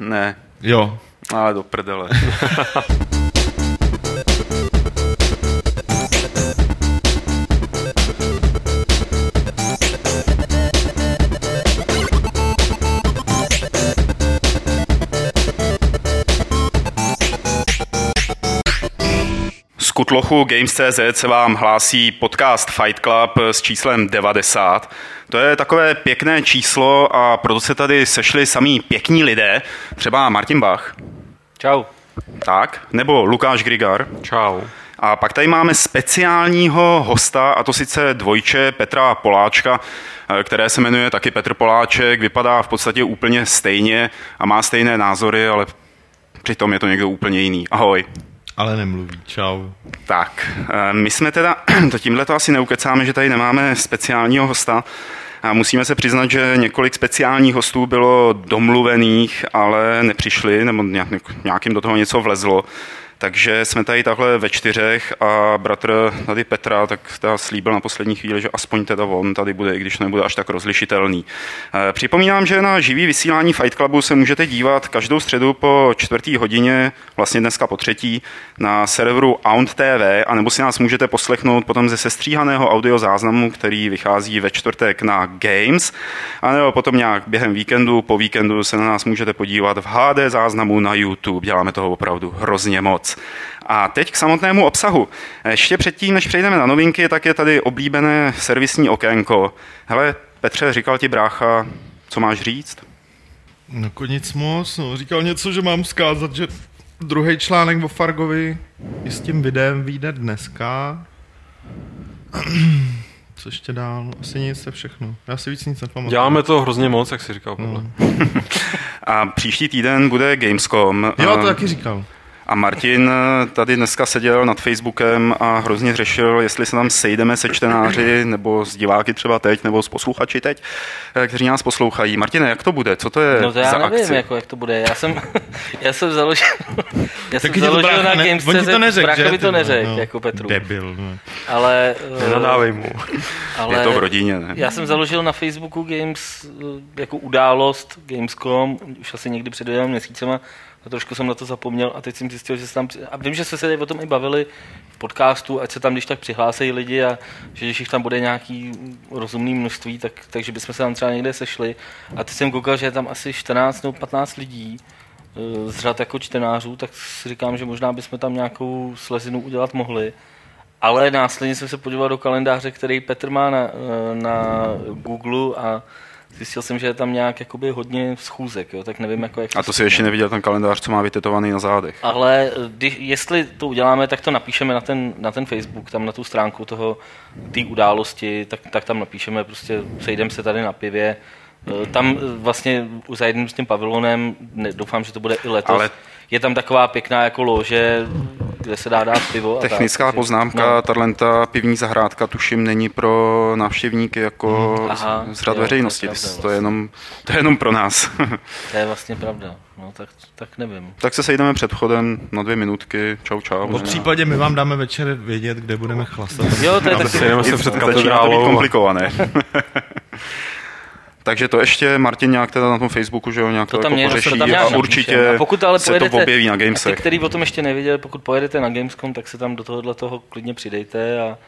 Ne, Jo. ale do prdele. Kutlochu Games.cz se vám hlásí podcast Fight Club s číslem 90. To je takové pěkné číslo a proto se tady sešli samý pěkní lidé, třeba Martin Bach, Čau. tak, nebo Lukáš Grigar. Čau. A pak tady máme speciálního hosta, a to sice dvojče Petra Poláčka, eh, které se jmenuje taky Petr Poláček, vypadá v podstatě úplně stejně a má stejné názory, ale přitom je to někdo úplně jiný. Ahoj. Ale nemluví. Čau. Tak, eh, my jsme teda, to tímhle to asi neukecáme, že tady nemáme speciálního hosta. A musíme se přiznat, že několik speciálních hostů bylo domluvených, ale nepřišli, nebo nějak- nějakým do toho něco vlezlo. Takže jsme tady takhle ve čtyřech a bratr tady Petra tak teda slíbil na poslední chvíli, že aspoň teda on tady bude, i když nebude až tak rozlišitelný. Eh, Připomínám, že na živý vysílání Fight Clubu se můžete dívat každou středu po čtvrtý hodině, vlastně dneska po třetí, na serveru Aunt TV, anebo si nás můžete poslechnout potom ze sestříhaného audiozáznamu, který vychází ve čtvrtek na Games, anebo potom nějak během víkendu, po víkendu se na nás můžete podívat v HD záznamu na YouTube. Děláme toho opravdu hrozně moc. A teď k samotnému obsahu. Ještě předtím, než přejdeme na novinky, tak je tady oblíbené servisní okénko. Hele, Petře, říkal ti brácha, co máš říct? No nic moc, no. Říkal něco, že mám zkázat, že druhý článek o Fargovi i s tím videem vyjde dneska. Co ještě dál? No, Asi nic, je všechno. Já si víc nic nepamatuju. Děláme to hrozně moc, jak jsi říkal. Pavle. A příští týden bude Gamescom. Jo, to taky říkal. A Martin eh, tady dneska seděl nad Facebookem a hrozně řešil, jestli se tam sejdeme se čtenáři, nebo s diváky třeba teď, nebo s posluchači teď, eh, kteří nás poslouchají. Martine, jak to bude? Co to je No to já za nevím, akci? jako, jak to bude. Já jsem, já jsem založil, já jsem Taky ti to založil brácha na ne- Games.cz, on ti to neřekl, brácha že? to ty vole, neřekl, no. jako Petru. Debil. No. Ale, eh, Nenadávej mu. ale Je to v rodině, ne? Já jsem založil na Facebooku Games eh, jako událost Gamescom, už asi někdy před dvěma měsícema, a trošku jsem na to zapomněl a teď jsem zjistil, že se tam, a vím, že jsme se tady o tom i bavili v podcastu, ať se tam když tak přihlásejí lidi a že když jich tam bude nějaký rozumný množství, tak, takže bychom se tam třeba někde sešli. A teď jsem koukal, že je tam asi 14 nebo 15 lidí eh, z řad jako čtenářů, tak si říkám, že možná bychom tam nějakou slezinu udělat mohli. Ale následně jsem se podíval do kalendáře, který Petr má na, eh, na Google a zjistil jsem, že je tam nějak jakoby hodně schůzek, jo, tak nevím, jako jak A to si ještě neviděl ten kalendář, co má vytetovaný na zádech. ale eh, když, jestli to uděláme, tak to napíšeme na ten, na ten Facebook, tam na tu stránku toho té události, tak, tak tam napíšeme, prostě sejdeme se tady na pivě. Eh, Tam eh, vlastně za jedním s tím pavilonem, ne, doufám, že to bude i letos, Ale... je tam taková pěkná jako lože, kde se dá dát pivo. a tak, Technická takže- poznámka, no. tato pivní zahrádka, tuším, není pro návštěvníky jako Hmm, aha, z, řad jo, to je veřejnosti. pravda To je, jenom, to je jenom pro nás. To je vlastně pravda, no tak, tak nevím. tak se sejdeme před vchodem na dvě minutky. Čau, čau. Po případě my vám dáme večer vědět, kde budeme chlastat. Jo, to je taky... sejdeme se před Začíná to být katedrálou. komplikované. Takže to ještě Martin nějak teda na tom Facebooku, že jo, nějak to, To tam jako pořeší to tam a určitě. A pokud ale se to pojedete, objeví na a ty, Gamesech. který o tom ještě nevěděli, pokud pojedete na Gamescom, tak se tam do tohohle toho klidně přidejte a,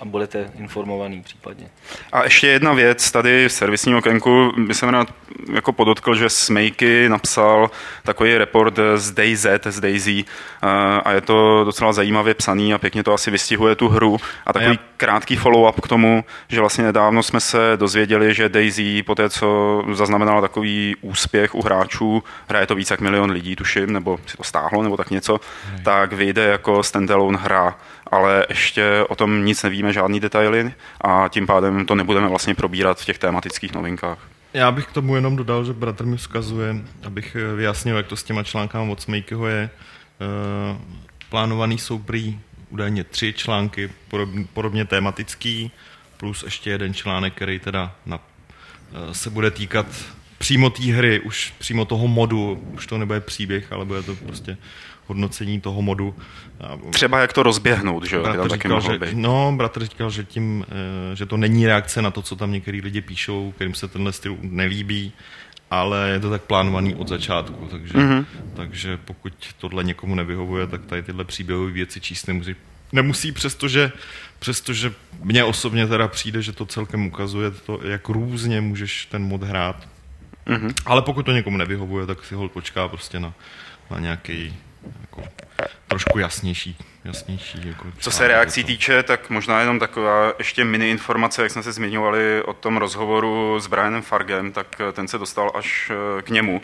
a budete informovaný případně. A ještě jedna věc, tady v servisním okénku by jsem rád jako podotkl, že Smejky napsal takový report z DayZ, z Daisy eh, a je to docela zajímavě psaný a pěkně to asi vystihuje tu hru. A takový já- krátký follow-up k tomu, že vlastně nedávno jsme se dozvěděli, že Daisy po té, co zaznamenala takový úspěch u hráčů, hraje to víc jak milion lidí, tuším, nebo si to stáhlo, nebo tak něco, tak vyjde jako standalone hra, ale ještě o tom nic nevíme, žádný detaily a tím pádem to nebudeme vlastně probírat v těch tematických novinkách. Já bych k tomu jenom dodal, že bratr mi vzkazuje, abych vyjasnil, jak to s těma článkama od Smejkyho je. Eh, Plánovaný jsou prý údajně tři články, podobně, podobně tematický, plus ještě jeden článek, který teda na, eh, se bude týkat přímo té hry, už přímo toho modu, už to nebude příběh, ale bude to prostě hodnocení toho modu. Třeba jak to rozběhnout, že jo? Bratr taky říkal, že, být. no, bratr říkal, že tím, eh, že to není reakce na to, co tam některý lidi píšou, kterým se tenhle styl nelíbí, ale je to tak plánovaný od začátku, takže, mm-hmm. takže pokud tohle někomu nevyhovuje, tak tady tyhle příběhové věci číst nemusí, nemusí přestože, přestože mně osobně teda přijde, že to celkem ukazuje to, jak různě můžeš ten mod hrát. Mm-hmm. Ale pokud to někomu nevyhovuje, tak si ho počká prostě na, na nějaký jako, trošku jasnější jasnější. Jako Co se reakcí to... týče, tak možná jenom taková ještě mini informace, jak jsme se zmiňovali o tom rozhovoru s Brianem Fargem, tak ten se dostal až eh, k němu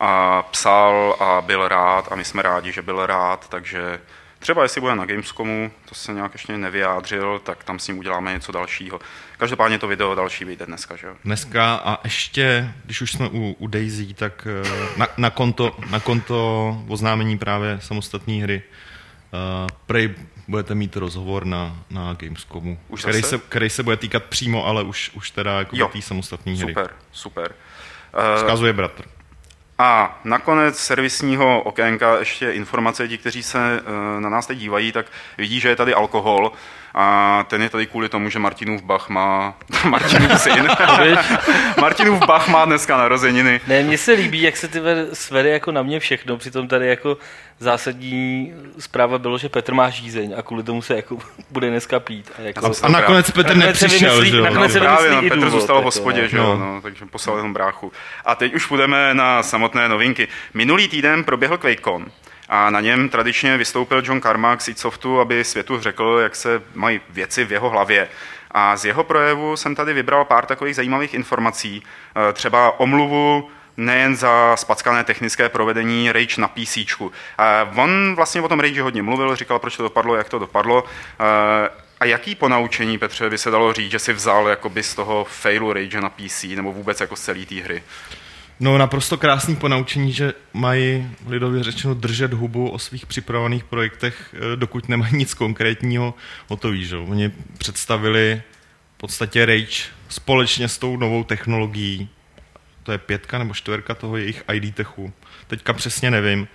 a psal a byl rád a my jsme rádi, že byl rád, takže Třeba jestli bude na Gamescomu, to se nějak ještě nevyjádřil, tak tam s ním uděláme něco dalšího. Každopádně to video další vyjde dneska, že jo? Dneska a ještě, když už jsme u, u Daisy, tak eh, na, na, konto, na konto oznámení právě samostatné hry Uh, prej budete mít rozhovor na, na Gamescomu, už který, se, který se bude týkat přímo, ale už, už teda jako té samostatné hry. Super, super. Uh, Vzkazuje bratr. A nakonec servisního okénka ještě informace, ti, kteří se uh, na nás teď dívají, tak vidí, že je tady alkohol a ten je tady kvůli tomu, že Martinův Bach má... Martinův syn. Martinův Bach má dneska narozeniny. Ne, mně se líbí, jak se ty svede jako na mě všechno, přitom tady jako zásadní zpráva bylo, že Petr má žízeň a kvůli tomu se jako bude dneska pít. A, jako, a, a nakonec Petr nakonec nepřišel, vymyslí, že jo? Nakonec no, právě, no, Petr důvod, zůstal v hospodě, no. že jo? No, takže poslal jenom bráchu. A teď už půjdeme na samotné novinky. Minulý týden proběhl QuakeCon a na něm tradičně vystoupil John Carmack z Softu, aby světu řekl, jak se mají věci v jeho hlavě. A z jeho projevu jsem tady vybral pár takových zajímavých informací, e, třeba omluvu nejen za spackané technické provedení Rage na PC. On vlastně o tom Rage hodně mluvil, říkal, proč to dopadlo, jak to dopadlo. E, a jaký ponaučení, Petře, by se dalo říct, že si vzal jakoby z toho failu Rage na PC, nebo vůbec jako z celé té hry? No naprosto krásný ponaučení, že mají lidově řečeno držet hubu o svých připravovaných projektech, eh, dokud nemají nic konkrétního hotový. Že? Oni představili v podstatě Rage společně s tou novou technologií, to je pětka nebo čtverka toho jejich ID techu. Teďka přesně nevím,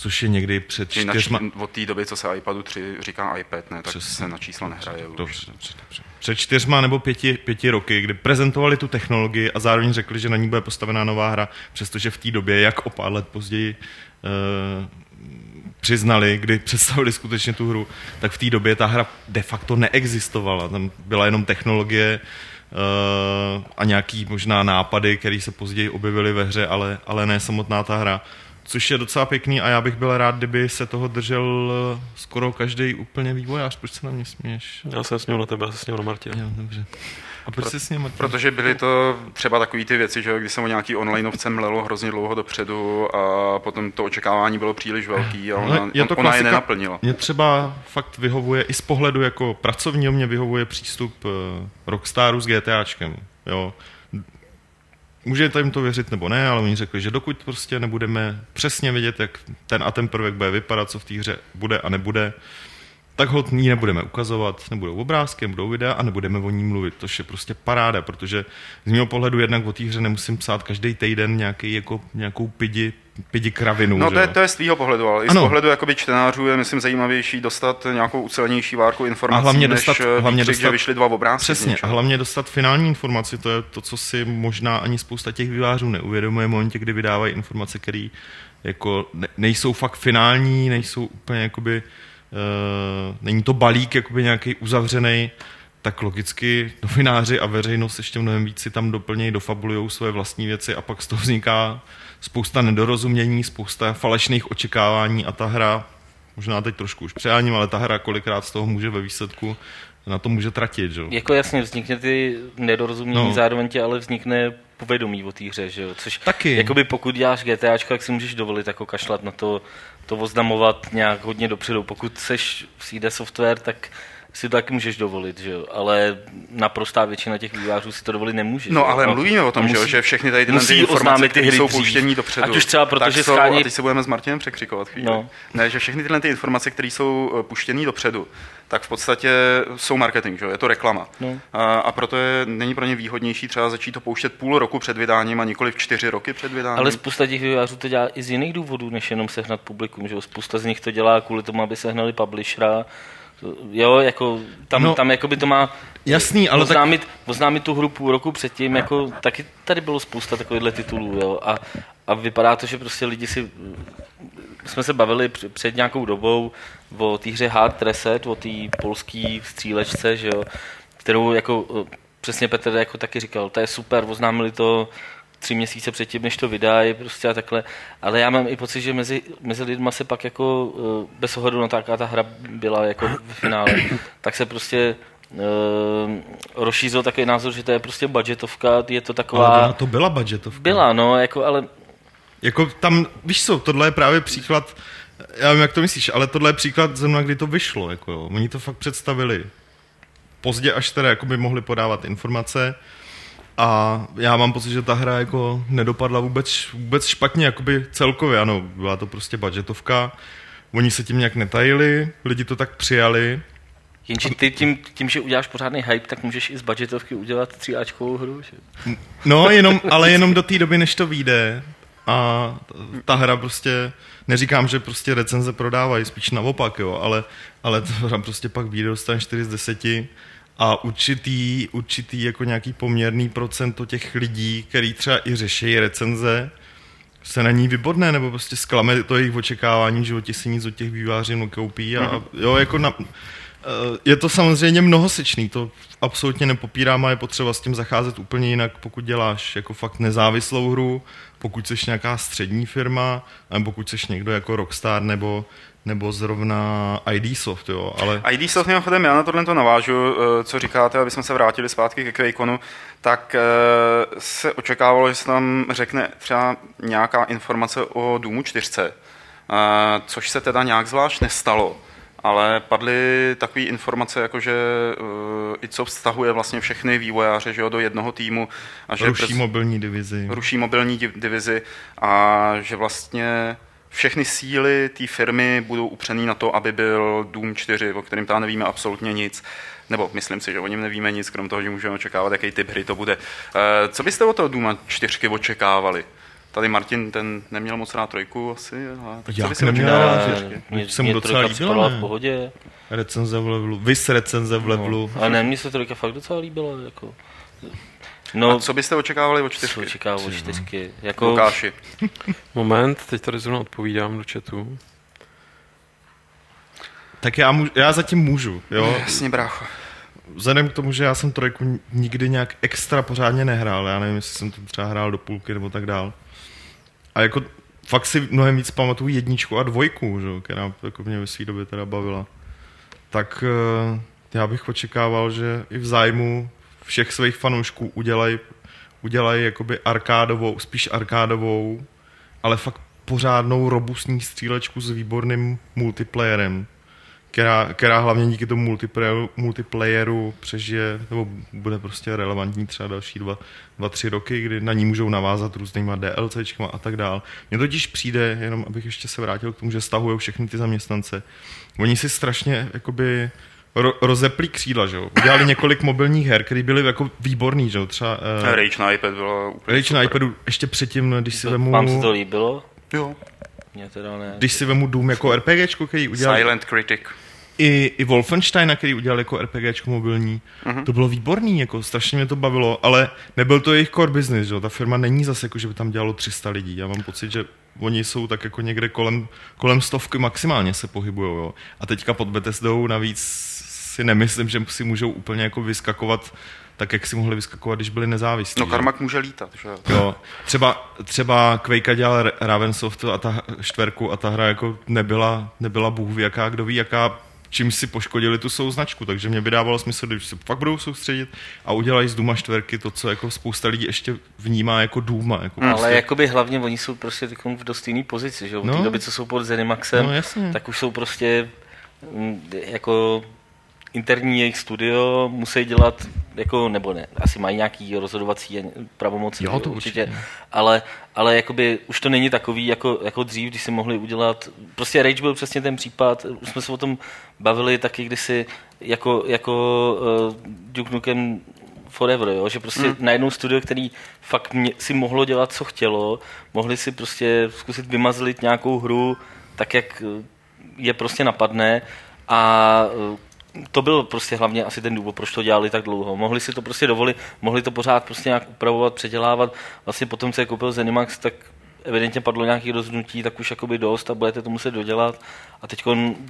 což je někdy před čtyřma... Od té doby, co se iPadu 3 říká iPad, ne, tak Přesně. se na čísla nehraje dobře, už. Dobře, dobře. Před čtyřma nebo pěti, pěti roky, kdy prezentovali tu technologii a zároveň řekli, že na ní bude postavená nová hra, přestože v té době, jak o pár let později uh, přiznali, kdy představili skutečně tu hru, tak v té době ta hra de facto neexistovala. Tam byla jenom technologie uh, a nějaký možná nápady, které se později objevily ve hře, ale, ale ne samotná ta hra což je docela pěkný a já bych byl rád, kdyby se toho držel eh, skoro každý úplně vývojář. Proč se na mě směješ? Já jsem sněl na tebe, já jsem sněl na Martě. Jo, dobře. A proč Pro, jsi s ním, Protože byly to třeba takové ty věci, že když se o nějaký onlineovce mlelo hrozně dlouho dopředu a potom to očekávání bylo příliš velký a ona, je to ona je nenaplnila. Mě třeba fakt vyhovuje i z pohledu jako pracovního mě vyhovuje přístup eh, Rockstaru s GTAčkem. Jo můžete jim to věřit nebo ne, ale oni řekli, že dokud prostě nebudeme přesně vědět, jak ten a ten prvek bude vypadat, co v té hře bude a nebude, tak ho ní nebudeme ukazovat, nebudou obrázky, nebudou videa a nebudeme o ní mluvit. To je prostě paráda, protože z mého pohledu jednak o té hře nemusím psát každý týden nějaký, jako, nějakou pidi, pidi kravinu. No to je, to je z tvýho pohledu, ale ano. i z pohledu jakoby čtenářů je, myslím, zajímavější dostat nějakou ucelenější várku informací, a hlavně dostat, než eh, hlavně dostat, že vyšly dva obrázky. Přesně, a hlavně dostat finální informaci, to je to, co si možná ani spousta těch vývářů neuvědomuje v momentě, kdy vydávají informace, které jako nejsou fakt finální, nejsou úplně jakoby uh, není to balík jakoby nějaký uzavřený, tak logicky novináři a veřejnost ještě mnohem víc si tam doplnějí, dofabulují svoje vlastní věci a pak z toho vzniká spousta nedorozumění, spousta falešných očekávání a ta hra, možná teď trošku už přejáním, ale ta hra kolikrát z toho může ve výsledku na to může tratit. Že? Jako jasně vznikne ty nedorozumění, no. zároveň tě ale vznikne povědomí o té hře, že jo? Což Taky. Jakoby pokud děláš GTAčko, tak si můžeš dovolit jako kašlat na to, to oznamovat nějak hodně dopředu. Pokud seš v CD Software, tak si to taky můžeš dovolit, že jo? ale naprostá většina těch vývářů si to dovolit nemůže. No ale mluvíme o tom, musí, že, jo? že všechny tady tyhle ty informace, ty hry jsou pouštění dopředu. Ať už třeba protože jsou, schání... A teď se budeme s Martinem překřikovat chvíli. No. Ne, že všechny tyhle ty informace, které jsou eh, puštěné dopředu, tak v podstatě jsou marketing, že? je to reklama. No. A, a proto je, není pro ně výhodnější třeba začít to pouštět půl roku před vydáním a nikoli v čtyři roky před vydáním. Ale spousta těch vývojářů to dělá i z jiných důvodů, než jenom sehnat publikum. Že? Spousta z nich to dělá kvůli tomu, aby sehnali publishera, Jo, jako tam, No. tam jakoby to má Jasný, ale tak oznámit, oznámit tu hru půl roku předtím, jako taky tady bylo spousta takovýchhle titulů, jo, a, a vypadá to, že prostě lidi si, jsme se bavili př- před nějakou dobou o té hře Hard Reset, o té polské střílečce, že jo, kterou jako eh, přesně Petr jako taky říkal, to je super, oznámili to tři měsíce předtím, než to vydají, prostě a takhle. Ale já mám i pocit, že mezi, mezi lidma se pak jako, eh, bez ohledu na to, jaká ta hra byla jako v finále, tak se prostě uh, rozšířil takový názor, že to je prostě budgetovka, je to taková... ale ona to byla budgetovka. Byla, no, jako, ale Jako tam, víš co, tohle je právě příklad, já vím, jak to myslíš, ale tohle je příklad zrovna, kdy to vyšlo, jako jo. Oni to fakt představili pozdě, až teda jako by mohli podávat informace a já mám pocit, že ta hra jako nedopadla vůbec, vůbec špatně, jakoby celkově, ano, byla to prostě budgetovka, oni se tím nějak netajili, lidi to tak přijali, jenže ty tím, tím, že uděláš pořádný hype, tak můžeš i z budgetovky udělat tříáčkovou hru. Že? No, jenom, ale jenom do té doby, než to vyjde. A ta hra prostě, neříkám, že prostě recenze prodávají, spíš naopak, jo, ale, ale ta hra prostě pak vyjde, dostane 4 z 10 a určitý, určitý jako nějaký poměrný procento těch lidí, který třeba i řeší recenze, se na ní vybodne, nebo prostě zklame to jejich očekávání, že ti si nic od těch vývářů nekoupí a jo, jako na, Eh, je to samozřejmě mnohosečný, to absolutně nepopírám a je potřeba s tím zacházet úplně jinak, pokud děláš jako fakt nezávislou hru, pokud jsi nějaká střední firma, nebo pokud jsi někdo jako Rockstar nebo, nebo zrovna ID Soft, jo, ale ID Soft mimochodem, já na tohle to navážu, eh, co říkáte, aby jsme se vrátili zpátky ke Quakonu, tak eh, se očekávalo, že se tam řekne třeba nějaká informace o Doomu 4, eh, což se teda nějak zvlášť nestalo. Ale padly takové informace, jako že uh, ICO vztahuje vlastně všechny vývojáře že jo, do jednoho týmu. A že ruší brz- mobilní divizi. ruší mobilní div- divizi a že vlastně všechny síly té firmy budou upřený na to, aby byl Doom 4, o kterém tam nevíme absolutně nic. Nebo myslím si, že o něm nevíme nic, krom toho, že můžeme očekávat, jaký typ hry to bude. Eh, Co byste od toho Dooma 4 očekávali? Tady Martin, ten neměl moc rád trojku asi. A tak co Jak by si neměl rád? Mě, se mu docela ne? v pohodě. Recenze v levelu, vys recenze v levelu. Ale ne, mně se trojka fakt docela líbila. Jako. No, A co byste očekávali od co čtyřky? očekával od čtyřky. Jako, Lukáši. Moment, teď tady zrovna odpovídám do chatu. Tak já, můžu, já zatím můžu, jo. Jasně, brácho. Vzhledem k tomu, že já jsem trojku nikdy nějak extra pořádně nehrál, já nevím, jestli jsem to třeba hrál do půlky nebo tak dál. A jako fakt si mnohem víc pamatuju jedničku a dvojku, že? jo, která jako mě ve své době teda bavila. Tak eh, já bych očekával, že i v zájmu všech svých fanoušků udělají udělaj jakoby arkádovou, spíš arkádovou, ale fakt pořádnou robustní střílečku s výborným multiplayerem, která, která hlavně díky tomu multiplayeru, multiplayeru přežije, nebo bude prostě relevantní třeba další dva, dva, tři roky, kdy na ní můžou navázat různýma DLCčkama a tak dál. Mně totiž přijde, jenom abych ještě se vrátil k tomu, že stahují všechny ty zaměstnance. Oni si strašně jakoby ro, rozeplí křídla, že jo. Udělali několik mobilních her, které byly jako výborný, že jo. Třeba uh, Rage na iPad bylo úplně Rage na super. iPadu ještě předtím, když si to, vemu, vám se to líbilo? Jo. Mně teda ne. když si vemu Doom jako RPGčko, který udělal Silent Critic. i, i Wolfensteina, který udělal jako RPGčko mobilní, uh-huh. to bylo výborný, jako strašně mě to bavilo, ale nebyl to jejich core business, že? jo? ta firma není zase jako, že by tam dělalo 300 lidí, já mám pocit, že oni jsou tak jako někde kolem, kolem stovky maximálně se pohybují, jo? a teďka pod Bethesdou navíc si nemyslím, že si můžou úplně jako vyskakovat tak, jak si mohli vyskakovat, když byli nezávislí. No že? Karmak může lítat, že jo. Jo, třeba, třeba Quake dělal Ra- Ravensoft a ta čtverku a ta hra jako nebyla, nebyla bůh ví jaká, kdo ví jaká, čím si poškodili tu svou značku, takže mě by dávalo smysl, když se fakt budou soustředit a udělají z Duma čtverky to, co jako spousta lidí ještě vnímá jako Duma. Jako Ale prostě. jakoby hlavně oni jsou prostě v dost jiný pozici, že jo? V té No. době, co jsou pod Zenimaxem, No, jasně. tak už jsou prostě mm, jako interní jejich studio, musí dělat, jako, nebo ne, asi mají nějaký rozhodovací pravomoci, Jo, to určitě. ale, ale jakoby už to není takový jako, jako dřív, když si mohli udělat, prostě Rage byl přesně ten případ, už jsme se o tom bavili taky kdysi jako, jako uh, Duke Nukem Forever, jo? že prostě hmm. najednou studio, který fakt mě, si mohlo dělat, co chtělo, mohli si prostě zkusit vymazlit nějakou hru tak, jak eh, je prostě napadne a eh, to byl prostě hlavně asi ten důvod, proč to dělali tak dlouho. Mohli si to prostě dovolit, mohli to pořád prostě nějak upravovat, předělávat. Vlastně potom, co je koupil Zenimax, tak evidentně padlo nějaké rozhodnutí, tak už jakoby dost a budete to muset dodělat. A teď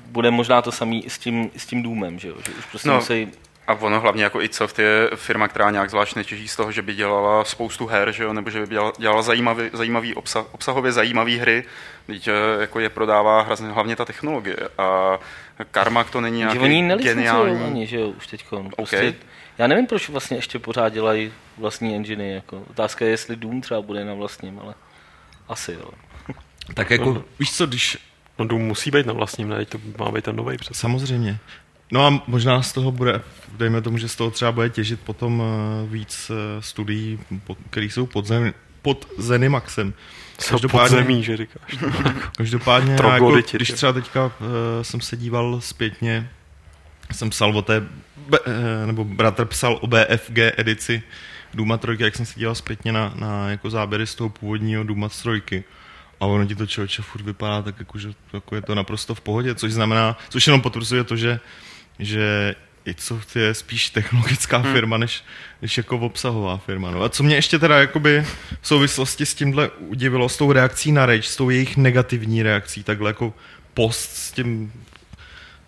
bude možná to samý s tím, s tím důmem, že, jo? že už prostě no. musí a ono hlavně jako Itsoft je firma, která nějak zvlášť netěží z toho, že by dělala spoustu her, že jo? nebo že by dělala, dělala zajímavý, zajímavý obsah, obsahově zajímavé hry, teď eh, jako je prodává hlavně ta technologie. A Karmak to není nějaký oni geniální... ani, že jo, už teď. Prostě, okay. Já nevím, proč vlastně ještě pořád dělají vlastní enginy. Jako. Otázka je, jestli Doom třeba bude na vlastním, ale asi jo. Tak jako, no, víš co, když... No Doom musí být na vlastním, ne? To má být ten nový přece. Samozřejmě. No a možná z toho bude, dejme tomu, že z toho třeba bude těžit potom eh, víc eh, studií, které jsou pod, zem, pod Zenimaxem. Každopádně, podzemí, že říkáš. Každopádně, jako, když třeba teďka uh, jsem se díval zpětně, jsem psal o té, uh, nebo bratr psal o BFG edici Duma 3, jak jsem se díval zpětně na, na jako záběry z toho původního Duma 3. A ono ti to člověče furt vypadá tak, jako, že jako je to naprosto v pohodě, což znamená, což jenom potvrzuje to, že, že Itsoft je spíš technologická hmm. firma, než, než jako obsahová firma. No a co mě ještě teda jakoby v souvislosti s tímhle udivilo, s tou reakcí na Rage, s tou jejich negativní reakcí, takhle jako post s tím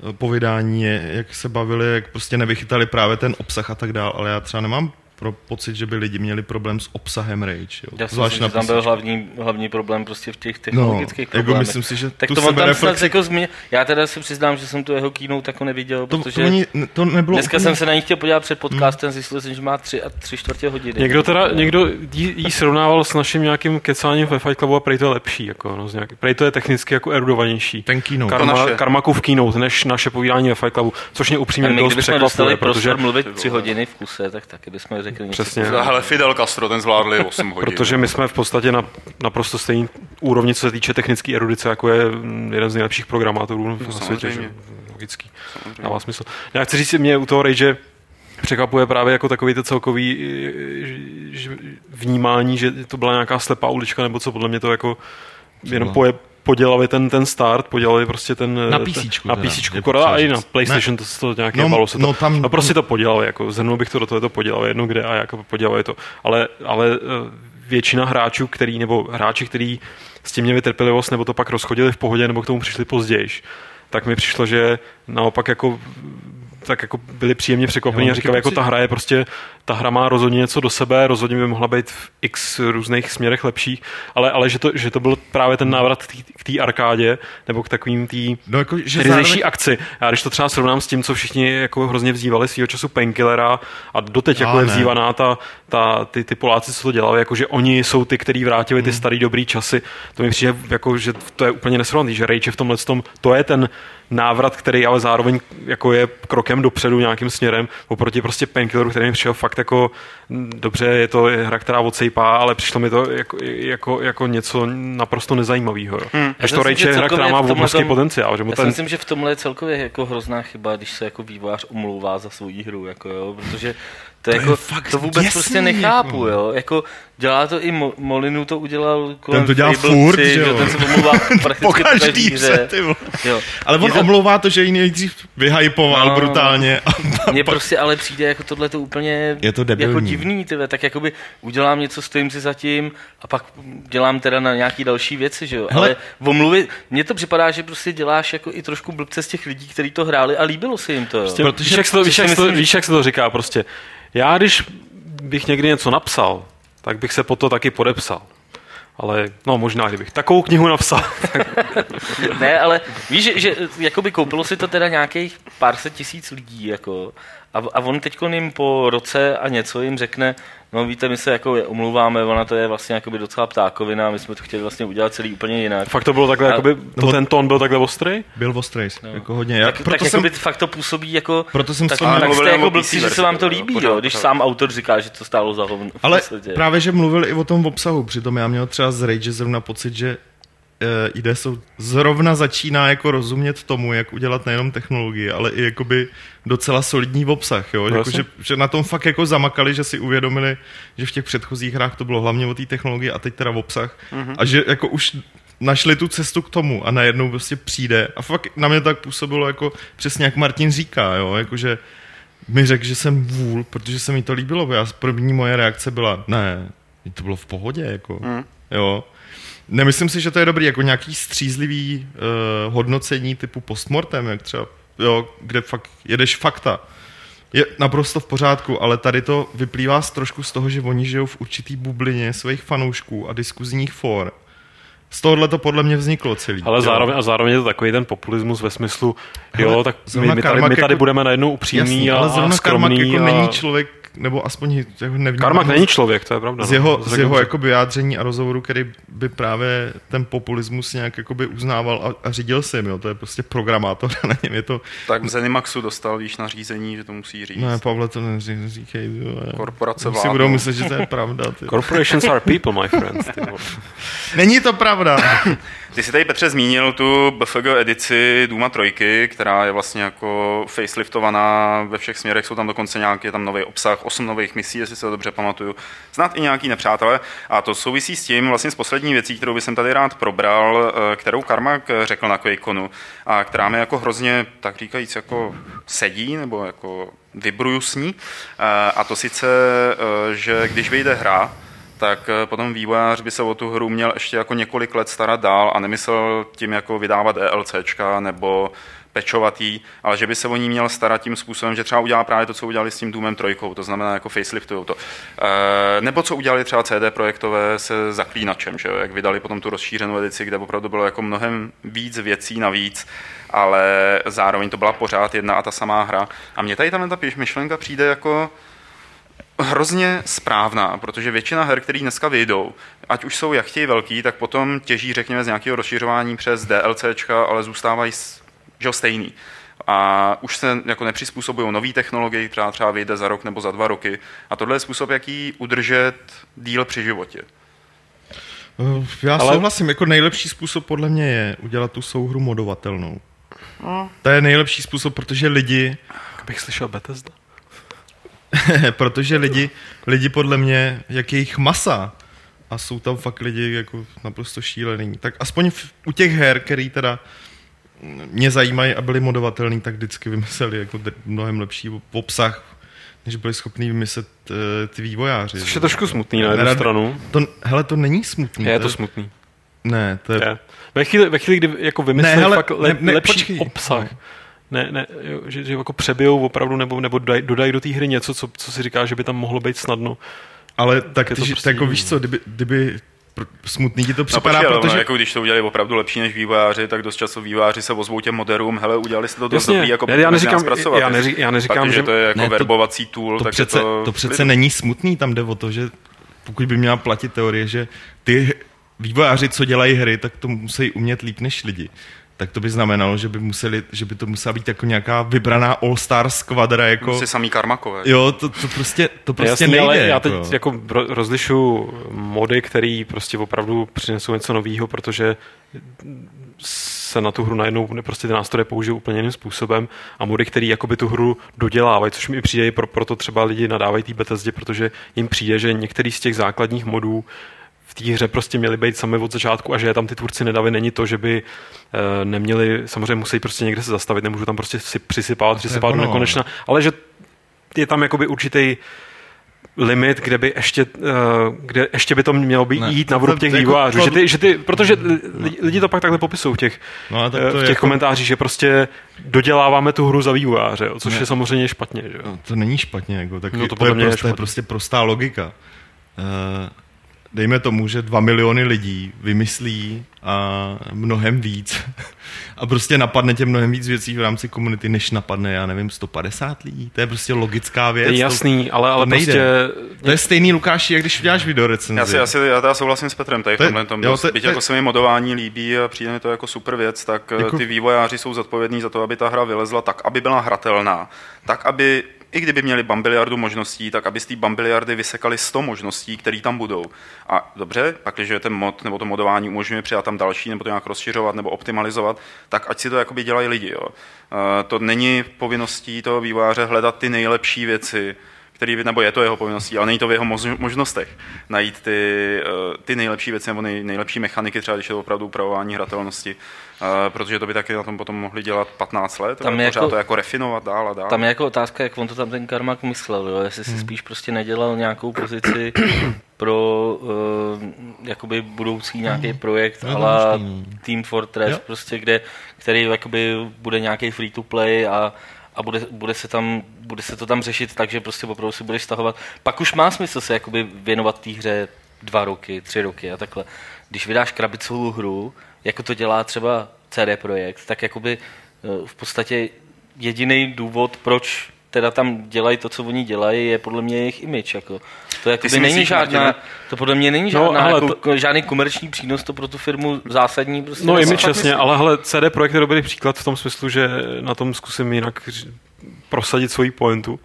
eh, povídání, jak se bavili, jak prostě nevychytali právě ten obsah a tak dále, ale já třeba nemám pro pocit, že by lidi měli problém s obsahem Rage. Jo. Já si myslím, že tam byl hlavní, hlavní problém prostě v těch technologických no, problémech. Jako myslím si, že tak to on tam reflexi... jako zmi... Já teda se přiznám, že jsem tu jeho keynote jako neviděl, to, protože to, ani, to nebylo dneska úplně... jsem se na ní chtěl podívat před podcastem, hmm. zjistil jsem, že má tři a tři čtvrtě hodiny. Někdo teda, někdo jí, jí srovnával s naším nějakým kecáním ve Fight Clubu a prej to je lepší, jako, no, nějaký, prej to je technicky jako erudovanější. Ten keynote. Karma, Karmakův keynote, než naše povídání ve Fight Clubu, což mě upřímně dost překvapuje, protože mluvit tři hodiny v kuse, tak taky bychom řekli Přesně hele, Fidel Castro, ten zvládli 8 hodin. Protože my jsme v podstatě na naprosto stejný úrovni, co se týče technické erudice, jako je jeden z nejlepších programátorů no, na světě. Že? Logický. Samozřejmě. Dává smysl. Já chci říct, mě u toho Rage překvapuje právě jako takový to celkový vnímání, že to byla nějaká slepá ulička, nebo co podle mě to jako jenom poje, podělali ten, ten start, podělali prostě ten... Na PC. Na PC, a i na PlayStation ne. to, to nějak no, balo se to. No, tam... No prostě to podělali, jako zhrnul bych to do toho, to podělali jedno kde a jako podělali to. Ale, ale eh, většina hráčů, který, nebo hráči, který s tím měli trpělivost, nebo to pak rozchodili v pohodě, nebo k tomu přišli později, tak mi přišlo, že naopak jako tak jako byli příjemně překvapení a říkali, jako ta hra je prostě, ta hra má rozhodně něco do sebe, rozhodně by mohla být v x různých směrech lepší, ale, ale že, to, že to byl právě ten návrat k té arkádě, nebo k takovým tý no, jako, že zároveň... akci. Já když to třeba srovnám s tím, co všichni jako hrozně vzývali svýho času Painkillera a doteď jako je vzývaná ta, ta, ty, ty Poláci, co to dělali, jako že oni jsou ty, kteří vrátili ty hmm. starý dobrý časy. To mi přijde, jako, že to je úplně nesrovnaný, že Rage v tomhle tom, to je ten návrat, který ale zároveň jako je krokem dopředu nějakým směrem, oproti prostě Painkilleru, který mi přišel fakt jako dobře, je to hra, která odsejpá, ale přišlo mi to jako, jako, jako něco naprosto nezajímavého. Hmm. Až to Rage je hra, která má obrovský potenciál. Že já ten... si myslím, že v tomhle je celkově jako hrozná chyba, když se jako vývojář omlouvá za svou hru, jako jo, protože to, to, jako, je fakt to vůbec děsný, prostě nechápu, jako. jo. Jako, dělá to i Mo- Molinu, to udělal kolem Ten to dělá Fable furt, 3, že jo. Ten se omlouvá prakticky po každý hře. Jo. Ale on to... omlouvá to, že ji nejdřív vyhypoval no, brutálně. Mně prostě ale přijde jako tohle to úplně je to jako divný, tyhle. tak jakoby udělám něco, stojím si za tím a pak dělám teda na nějaký další věci, že jo. Hele. Ale v omluvě, mně to připadá, že prostě děláš jako i trošku blbce z těch lidí, kteří to hráli a líbilo se jim to. Jo. Prostě, Protože, víš, jak se to, to, víš, jak se to říká prostě já, když bych někdy něco napsal, tak bych se po to taky podepsal. Ale no možná, kdybych takovou knihu napsal. ne, ale víš, že, že jakoby koupilo si to teda nějakých pár set tisíc lidí, jako, a, a on teď jim po roce a něco jim řekne, No víte, my se jako omlouváme, ona to je vlastně jakoby docela ptákovina, my jsme to chtěli vlastně udělat celý úplně jinak. Fakt to bylo takhle, a, jakoby, to, ten tón byl takhle ostrý? Byl ostrý, no. jako hodně. Já, tak, proto tak jsem, jakoby, fakt to působí jako, proto jsem tak, tak, tak jste jako blbci, že se vám to líbí, jo, když sám autor říká, že to stálo za hovno. Ale právě, že mluvil i o tom obsahu, přitom já měl třeba z Rage zrovna pocit, že uh, ide jsou zrovna začíná jako rozumět tomu, jak udělat nejenom technologii, ale i jakoby docela solidní obsah, jo? Jako, že, že, na tom fakt jako zamakali, že si uvědomili, že v těch předchozích hrách to bylo hlavně o té technologii a teď teda v obsah mm-hmm. a že jako už našli tu cestu k tomu a najednou prostě přijde a fakt na mě tak působilo jako přesně jak Martin říká, jo, jakože mi řekl, že jsem vůl, protože se mi to líbilo. Já, první moje reakce byla, ne, to bylo v pohodě, jako, mm. jo. Nemyslím si, že to je dobrý, jako nějaký střízlivý uh, hodnocení typu postmortem, jak třeba, jo, kde fakt jedeš fakta. Je naprosto v pořádku, ale tady to vyplývá z trošku z toho, že oni žijou v určitý bublině svých fanoušků a diskuzních for z tohohle to podle mě vzniklo celý. Ale zároveň, a zároveň je to takový ten populismus ve smyslu, Hele, jo, tak my, my, tady, my tady jako, budeme najednou upřímní jasný, a, ale a skromný. Jako a... není člověk nebo aspoň jako nevím. Karmak není člověk, to je pravda. Z no. jeho, z jeho jakoby vyjádření a rozhovoru, který by právě ten populismus nějak jakoby uznával a, a řídil si jim, jo. to je prostě programátor na něm je to... Tak v Zenimaxu dostal, víš, na řízení, že to musí říct. Ne, Pavle, to neříkej. Korporace vládnou. si budou myslet, že to je pravda. Ty. Corporations are people, my friends. Ty. Není to pravda. Ty jsi tady, Petře, zmínil tu BFG edici Duma 3, která je vlastně jako faceliftovaná ve všech směrech, jsou tam dokonce nějaký tam nový obsah, osm nových misí, jestli se to dobře pamatuju, snad i nějaký nepřátelé. A to souvisí s tím vlastně s poslední věcí, kterou bych tady rád probral, eh, kterou Karmak řekl na QuakeConu a která mi jako hrozně, tak říkajíc, jako sedí, nebo jako vybruju s ní. Eh, a to sice, eh, že když vyjde hra, tak eh, potom vývojář by se o tu hru měl ještě jako několik let starat dál a nemyslel tím jako vydávat DLCčka nebo pečovatý, ale že by se o ní měl starat tím způsobem, že třeba udělá právě to, co udělali s tím Doomem trojkou, to znamená jako faceliftují to. E, nebo co udělali třeba CD projektové se zaklínačem, že jo? jak vydali potom tu rozšířenou edici, kde opravdu bylo jako mnohem víc věcí navíc, ale zároveň to byla pořád jedna a ta samá hra. A mně tady tam ta myšlenka přijde jako, hrozně správná, protože většina her, které dneska vyjdou, ať už jsou jak chtějí velký, tak potom těží, řekněme, z nějakého rozšiřování přes DLCčka, ale zůstávají že stejný. A už se jako nepřizpůsobují nové technologie, která třeba vyjde za rok nebo za dva roky. A tohle je způsob, jaký udržet díl při životě. Eh, já Ale... souhlasím, jako nejlepší způsob podle mě je udělat tu souhru modovatelnou. No. To je nejlepší způsob, protože lidi... Bych slyšel Bethesda. protože lidi, lidi podle mě, jak je jich masa, a jsou tam fakt lidi jako naprosto šílený, tak aspoň v, u těch her, který teda mě zajímají a byly modovatelný, tak vždycky vymysleli jako mnohem lepší obsah, než byli schopni vymyslet uh, ty vývojáři. Což je trošku smutný na jednu stranu. To, hele, to není smutný. Je to, to smutný. Ne, to je... je. Ve chvíli, ve chvíli, kdy jako vymysleli ne, hele, fakt le, ne, ne, lepší počkej. obsah, no ne, ne, že, že jako přebijou opravdu nebo, nebo daj, dodají do té hry něco, co, co si říká, že by tam mohlo být snadno. Ale tak, tak, ty, prostě... tak jako víš co, kdyby, kdyby smutný ti to no, připadá, no, počkej, protože... No, jako když to udělali opravdu lepší než vývojáři, tak dost často vývojáři se ozvou těm moderům, hele, udělali jste to dost Jasně, dobrý, jako já, já neříkám, zpracovat. Já, neří, já neříkám, že... to je jako ne, verbovací tool, to tak přece, to... to přece není smutný, tam jde o to, že pokud by měla platit teorie, že ty vývojáři, co dělají hry, tak to musí umět líp než lidi tak to by znamenalo, že by, museli, že by to musela být jako nějaká vybraná all-star skvadra. Jako... Musí samý karmakové. Jo, to, to prostě, to prostě Jasný, nejde. Ale já teď jako, jako rozlišu mody, který prostě opravdu přinesou něco nového, protože se na tu hru najednou prostě ty nástroje použijou úplně jiným způsobem a mody, který jakoby tu hru dodělávají, což mi přijde, pro, proto třeba lidi nadávají té Bethesdě, protože jim přijde, že některý z těch základních modů v té hře prostě měli být sami od začátku a že je tam ty tvůrci nedali, není to, že by e, neměli, samozřejmě musí prostě někde se zastavit, nemůžu tam prostě si přisypávat, přisypávat do nekonečna, ale že je tam jakoby určitý limit, kde by ještě, uh, kde ještě by to mělo být ne, jít na vrub těch jako vývojářů. Že ty, že ty, protože lidi, lidi to pak takhle popisují v těch, no, tak to v těch jako... komentářích, že prostě doděláváme tu hru za vývojáře, což ne. je samozřejmě špatně. Že? No, to není špatně, jako, tak no, to, to, je, prostě, je prostě prostá logika. Uh, dejme tomu, že dva miliony lidí vymyslí a mnohem víc a prostě napadne tě mnohem víc věcí v rámci komunity, než napadne, já nevím, 150 lidí. To je prostě logická věc. To je jasný, to, ale, ale to nejde. prostě... To je stejný, Lukáši, jak když uděláš video recenzi. Já, si, já, si, já teda souhlasím s Petrem tady v tomhle tom. Jo, to, byť to, jako se mi modování líbí a přijde mi to jako super věc, tak jako... ty vývojáři jsou zodpovědní za to, aby ta hra vylezla tak, aby byla hratelná. Tak, aby i kdyby měli bambiliardu možností, tak aby z té bambiliardy vysekali 100 možností, které tam budou. A dobře, pak, když ten mod nebo to modování umožňuje přidat tam další, nebo to nějak rozšiřovat nebo optimalizovat, tak ať si to jakoby dělají lidi. Jo. To není povinností toho vývojáře hledat ty nejlepší věci, který, nebo je to jeho povinností, ale není to v jeho možnostech najít ty, eh, ty nejlepší věci nebo nej, nejlepší mechaniky, třeba když je to opravdu upravování hratelnosti, uh, protože to by taky na tom potom mohli dělat 15 let, tam je jako, to jako refinovat dál a dál. Tam je jako otázka, jak on to tam ten Karmak myslel, jo? jestli si hmm. spíš prostě nedělal nějakou pozici pro uh, jakoby budoucí nějaký hmm. projekt, no, ale Team Fortress, jo. prostě, kde, který jakoby bude nějaký free to play a a bude, bude, se tam, bude se to tam řešit tak, že prostě opravdu si budeš stahovat. Pak už má smysl se jakoby věnovat té hře dva roky, tři roky a takhle. Když vydáš krabicovou hru, jako to dělá třeba CD Projekt, tak jakoby eh, v podstatě jediný důvod, proč teda tam dělají to, co oni dělají, je podle mě jejich image. Jako. To jako není myslíš, žádná, Martina? to podle mě není no, žádná, no, jako, to... žádný komerční přínos, to pro tu firmu zásadní. Prostě no image jasně, ale hele, CD Projekt je dobrý příklad v tom smyslu, že na tom zkusím jinak prosadit svoji pointu.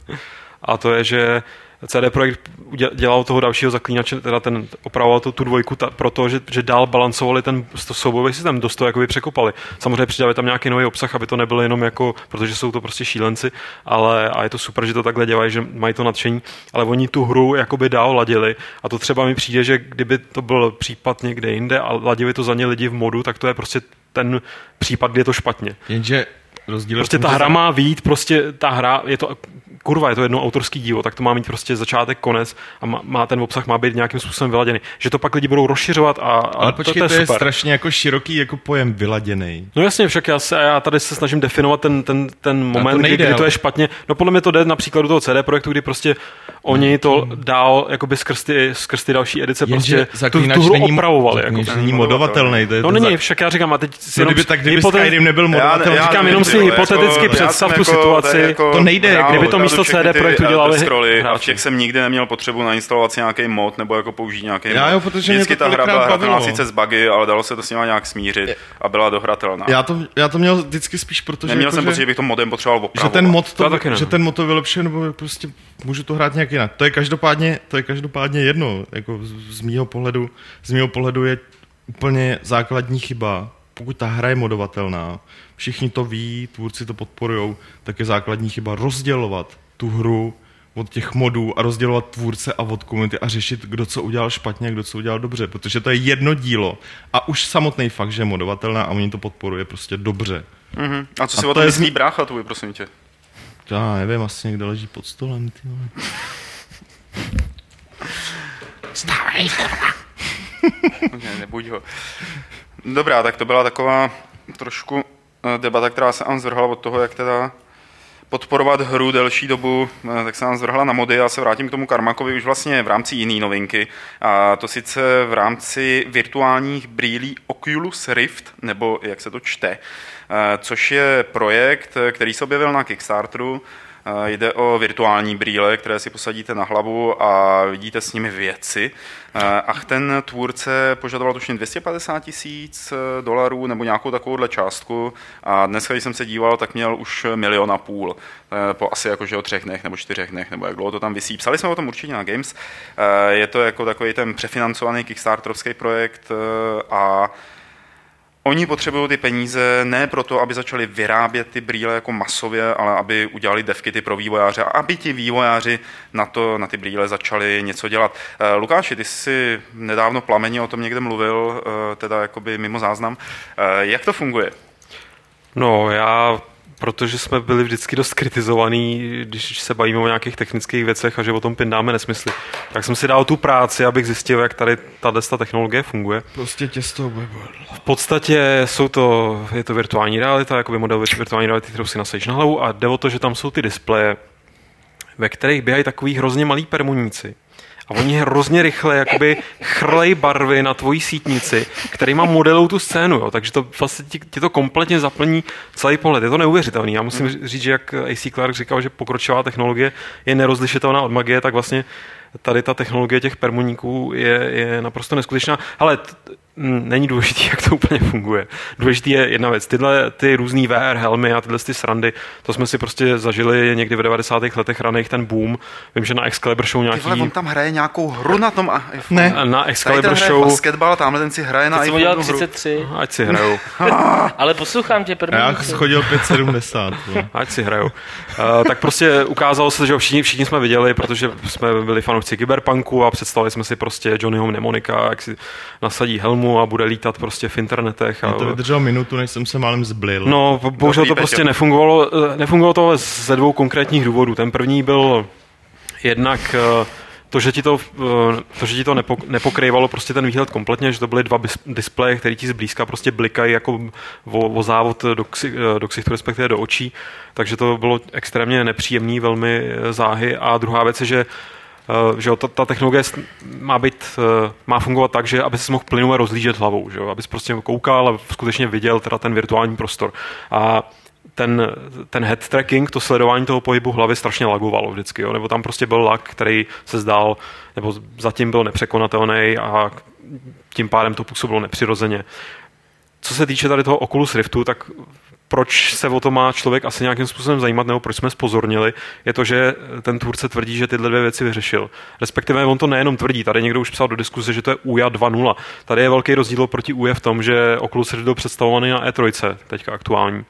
A to je, že CD Projekt dělal toho dalšího zaklínače, teda ten opravoval tu, tu dvojku ta, proto, že, že dál balancovali ten soubojový systém, dost to jakoby překopali. Samozřejmě přidali tam nějaký nový obsah, aby to nebylo jenom jako, protože jsou to prostě šílenci, ale a je to super, že to takhle dělají, že mají to nadšení, ale oni tu hru jakoby dál ladili a to třeba mi přijde, že kdyby to byl případ někde jinde a ladili to za ně lidi v modu, tak to je prostě ten případ, kdy je to špatně. Jenže rozdíl prostě ta hra má vít, prostě ta hra, je to kurva, je to jedno autorský dílo, tak to má mít prostě začátek, konec a má, má ten obsah má být nějakým způsobem vyladěný. Že to pak lidi budou rozšiřovat a, a Ale počkej, to, to, je, to je strašně jako široký jako pojem vyladěný. No jasně, však já, se, já tady se snažím definovat ten, ten, ten moment, nejde, kdy, kdy to je špatně. No podle mě to jde na příkladu toho CD projektu, kdy prostě oni to dál jakoby skrz ty, skrz ty další edice Jenže prostě tu, tu hru není, opravovali. Jako. Není modovatelný. To je no není, však já říkám, a teď si no, kdyby, tak kdyby Skyrim nebyl modovatelný. Říkám, jenom si hypoteticky jako- představ tu situaci. Jako to nejde. Kdyby to místo CD projektu dělali scrolly a v těch jsem nikdy neměl potřebu nainstalovat si nějaký mod nebo jako použít nějaký já, jo, protože Vždycky ta hra byla hratelná sice z bugy, ale dalo se to s nimi nějak smířit a byla dohratelná. Já to, já to měl vždycky spíš, protože... Neměl jako, jsem pocit, že bych to modem potřeboval opravovat. Že ten mod to, to že ten mod to vylepšuje, nebo prostě můžu to hrát nějak jinak. To je každopádně, to je každopádně jedno. Jako z, z mýho pohledu, z mýho pohledu je úplně základní chyba, pokud ta hra je modovatelná, všichni to ví, tvůrci to podporují, tak je základní chyba rozdělovat tu hru od těch modů a rozdělovat tvůrce a od komunity a řešit, kdo co udělal špatně a kdo co udělal dobře, protože to je jedno dílo a už samotný fakt, že je modovatelná a oni to podporuje prostě dobře. Mm-hmm. A co si a o tom myslí brácha tvůj, prosím tě? Já nevím, asi někde leží pod stolem, ty Stávej, ne, nebuď ho. Dobrá, tak to byla taková trošku eh, debata, která se nám zvrhla od toho, jak teda podporovat hru delší dobu, eh, tak se nám zvrhla na mody. Já se vrátím k tomu Karmakovi už vlastně v rámci jiné novinky. A to sice v rámci virtuálních brýlí Oculus Rift, nebo jak se to čte, eh, což je projekt, který se objevil na Kickstarteru, Jde o virtuální brýle, které si posadíte na hlavu a vidíte s nimi věci. A ten tvůrce požadoval tuším 250 tisíc eh, dolarů nebo nějakou takovouhle částku a dneska, když jsem se díval, tak měl už milion a půl eh, po asi jakože o třech dnech nebo čtyřech dnech, nebo jak dlouho to tam vysí. Psali jsme o tom určitě na Games. Eh, je to jako takový ten přefinancovaný kickstarterovský projekt a Oni potřebují ty peníze ne proto, aby začali vyrábět ty brýle jako masově, ale aby udělali devkity pro vývojáře a aby ti vývojáři na, to, na ty brýle začali něco dělat. Eh, Lukáši, ty jsi nedávno plameně o tom někde mluvil, eh, teda jakoby mimo záznam. Eh, jak to funguje? No, já protože jsme byli vždycky dost kritizovaný, když se bavíme o nějakých technických věcech a že o tom pindáme nesmysly. Tak jsem si dal tu práci, abych zjistil, jak tady ta technologie funguje. Prostě těsto V podstatě jsou to, je to virtuální realita, jakoby model virtuální reality, kterou si nasadíš na hlavu a jde o to, že tam jsou ty displeje, ve kterých běhají takový hrozně malí permuníci a oni hrozně rychle jakoby chrlej barvy na tvojí sítnici, který má modelou tu scénu, jo. takže to vlastně ti, ti, to kompletně zaplní celý pohled. Je to neuvěřitelný. Já musím říct, že jak AC Clark říkal, že pokročilá technologie je nerozlišitelná od magie, tak vlastně tady ta technologie těch permoníků je, je naprosto neskutečná. Ale není důležité, jak to úplně funguje. Důležitý je jedna věc. Tyhle ty různý VR helmy a tyhle ty srandy, to jsme si prostě zažili někdy v 90. letech raných ten boom. Vím, že na Excalibur Show nějaký... Tyhle, on tam hraje nějakou hru na tom Ne. Na Excalibur Show... basketbal, tamhle ten si hraje na iPhone. Jsem 33. Hru. Ať si hrajou. Ale poslouchám tě první. Já schodil 570. Ať si hrajou. Uh, tak prostě ukázalo se, že všichni, všichni jsme viděli, protože jsme byli fanoušci Cyberpunku a představili jsme si prostě Johnnyho mnemonika, jak si nasadí helmu a bude lítat prostě v internetech. A... to vydrželo minutu, než jsem se málem zblil. No, bohužel to prostě nefungovalo. Eh, nefungovalo to ze dvou konkrétních důvodů. Ten první byl jednak eh, to, že ti to, eh, to, že ti to nepokrývalo prostě ten výhled kompletně, že to byly dva displeje, které ti zblízka prostě blikají jako o, o závod do, ksi, do ksichtu, respektive do očí, takže to bylo extrémně nepříjemný, velmi záhy. A druhá věc je, že Uh, že ta, ta technologie má být, uh, má fungovat tak, že aby se mohl plynule rozlížet hlavou, že abys prostě koukal a skutečně viděl teda ten virtuální prostor. A ten, ten head tracking, to sledování toho pohybu hlavy strašně lagovalo vždycky, jo? nebo tam prostě byl lag, který se zdál, nebo zatím byl nepřekonatelný a tím pádem to působilo nepřirozeně. Co se týče tady toho Oculus Riftu, tak proč se o to má člověk asi nějakým způsobem zajímat, nebo proč jsme spozornili, je to, že ten tvůrce tvrdí, že tyhle dvě věci vyřešil. Respektive on to nejenom tvrdí, tady někdo už psal do diskuze, že to je UJA 2.0. Tady je velký rozdíl proti UJA v tom, že Oculus Rift byl představovaný na E3, teďka aktuální.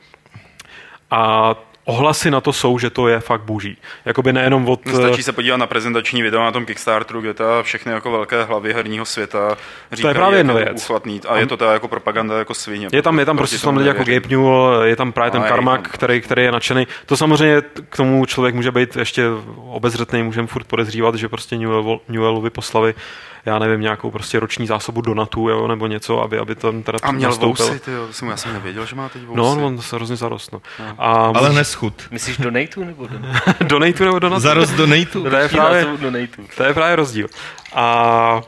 A ohlasy na to jsou, že to je fakt boží. Jakoby nejenom od... No, stačí se podívat na prezentační video na tom Kickstarteru, kde ta všechny jako velké hlavy herního světa říkají, to je právě jedna věc. Uchvatný, a je to teda jako propaganda jako svině. Je tam, je tam prostě lidi jako Gabe Newell, je tam právě ten Karmak, který, který je nadšený. To samozřejmě k tomu člověk může být ještě obezřetný, můžeme furt podezřívat, že prostě Newell, Newellovi poslali já nevím, nějakou prostě roční zásobu donatů, jo, nebo něco, aby, aby tam teda A měl vousy, ty jo, jsem, já jsem nevěděl, že má teď vousy. No, on se hrozně zarost, no. no. A Ale neschud. Myslíš donatů nebo donatů? nebo donatů? Zarost donatů. To je právě, to je právě rozdíl. A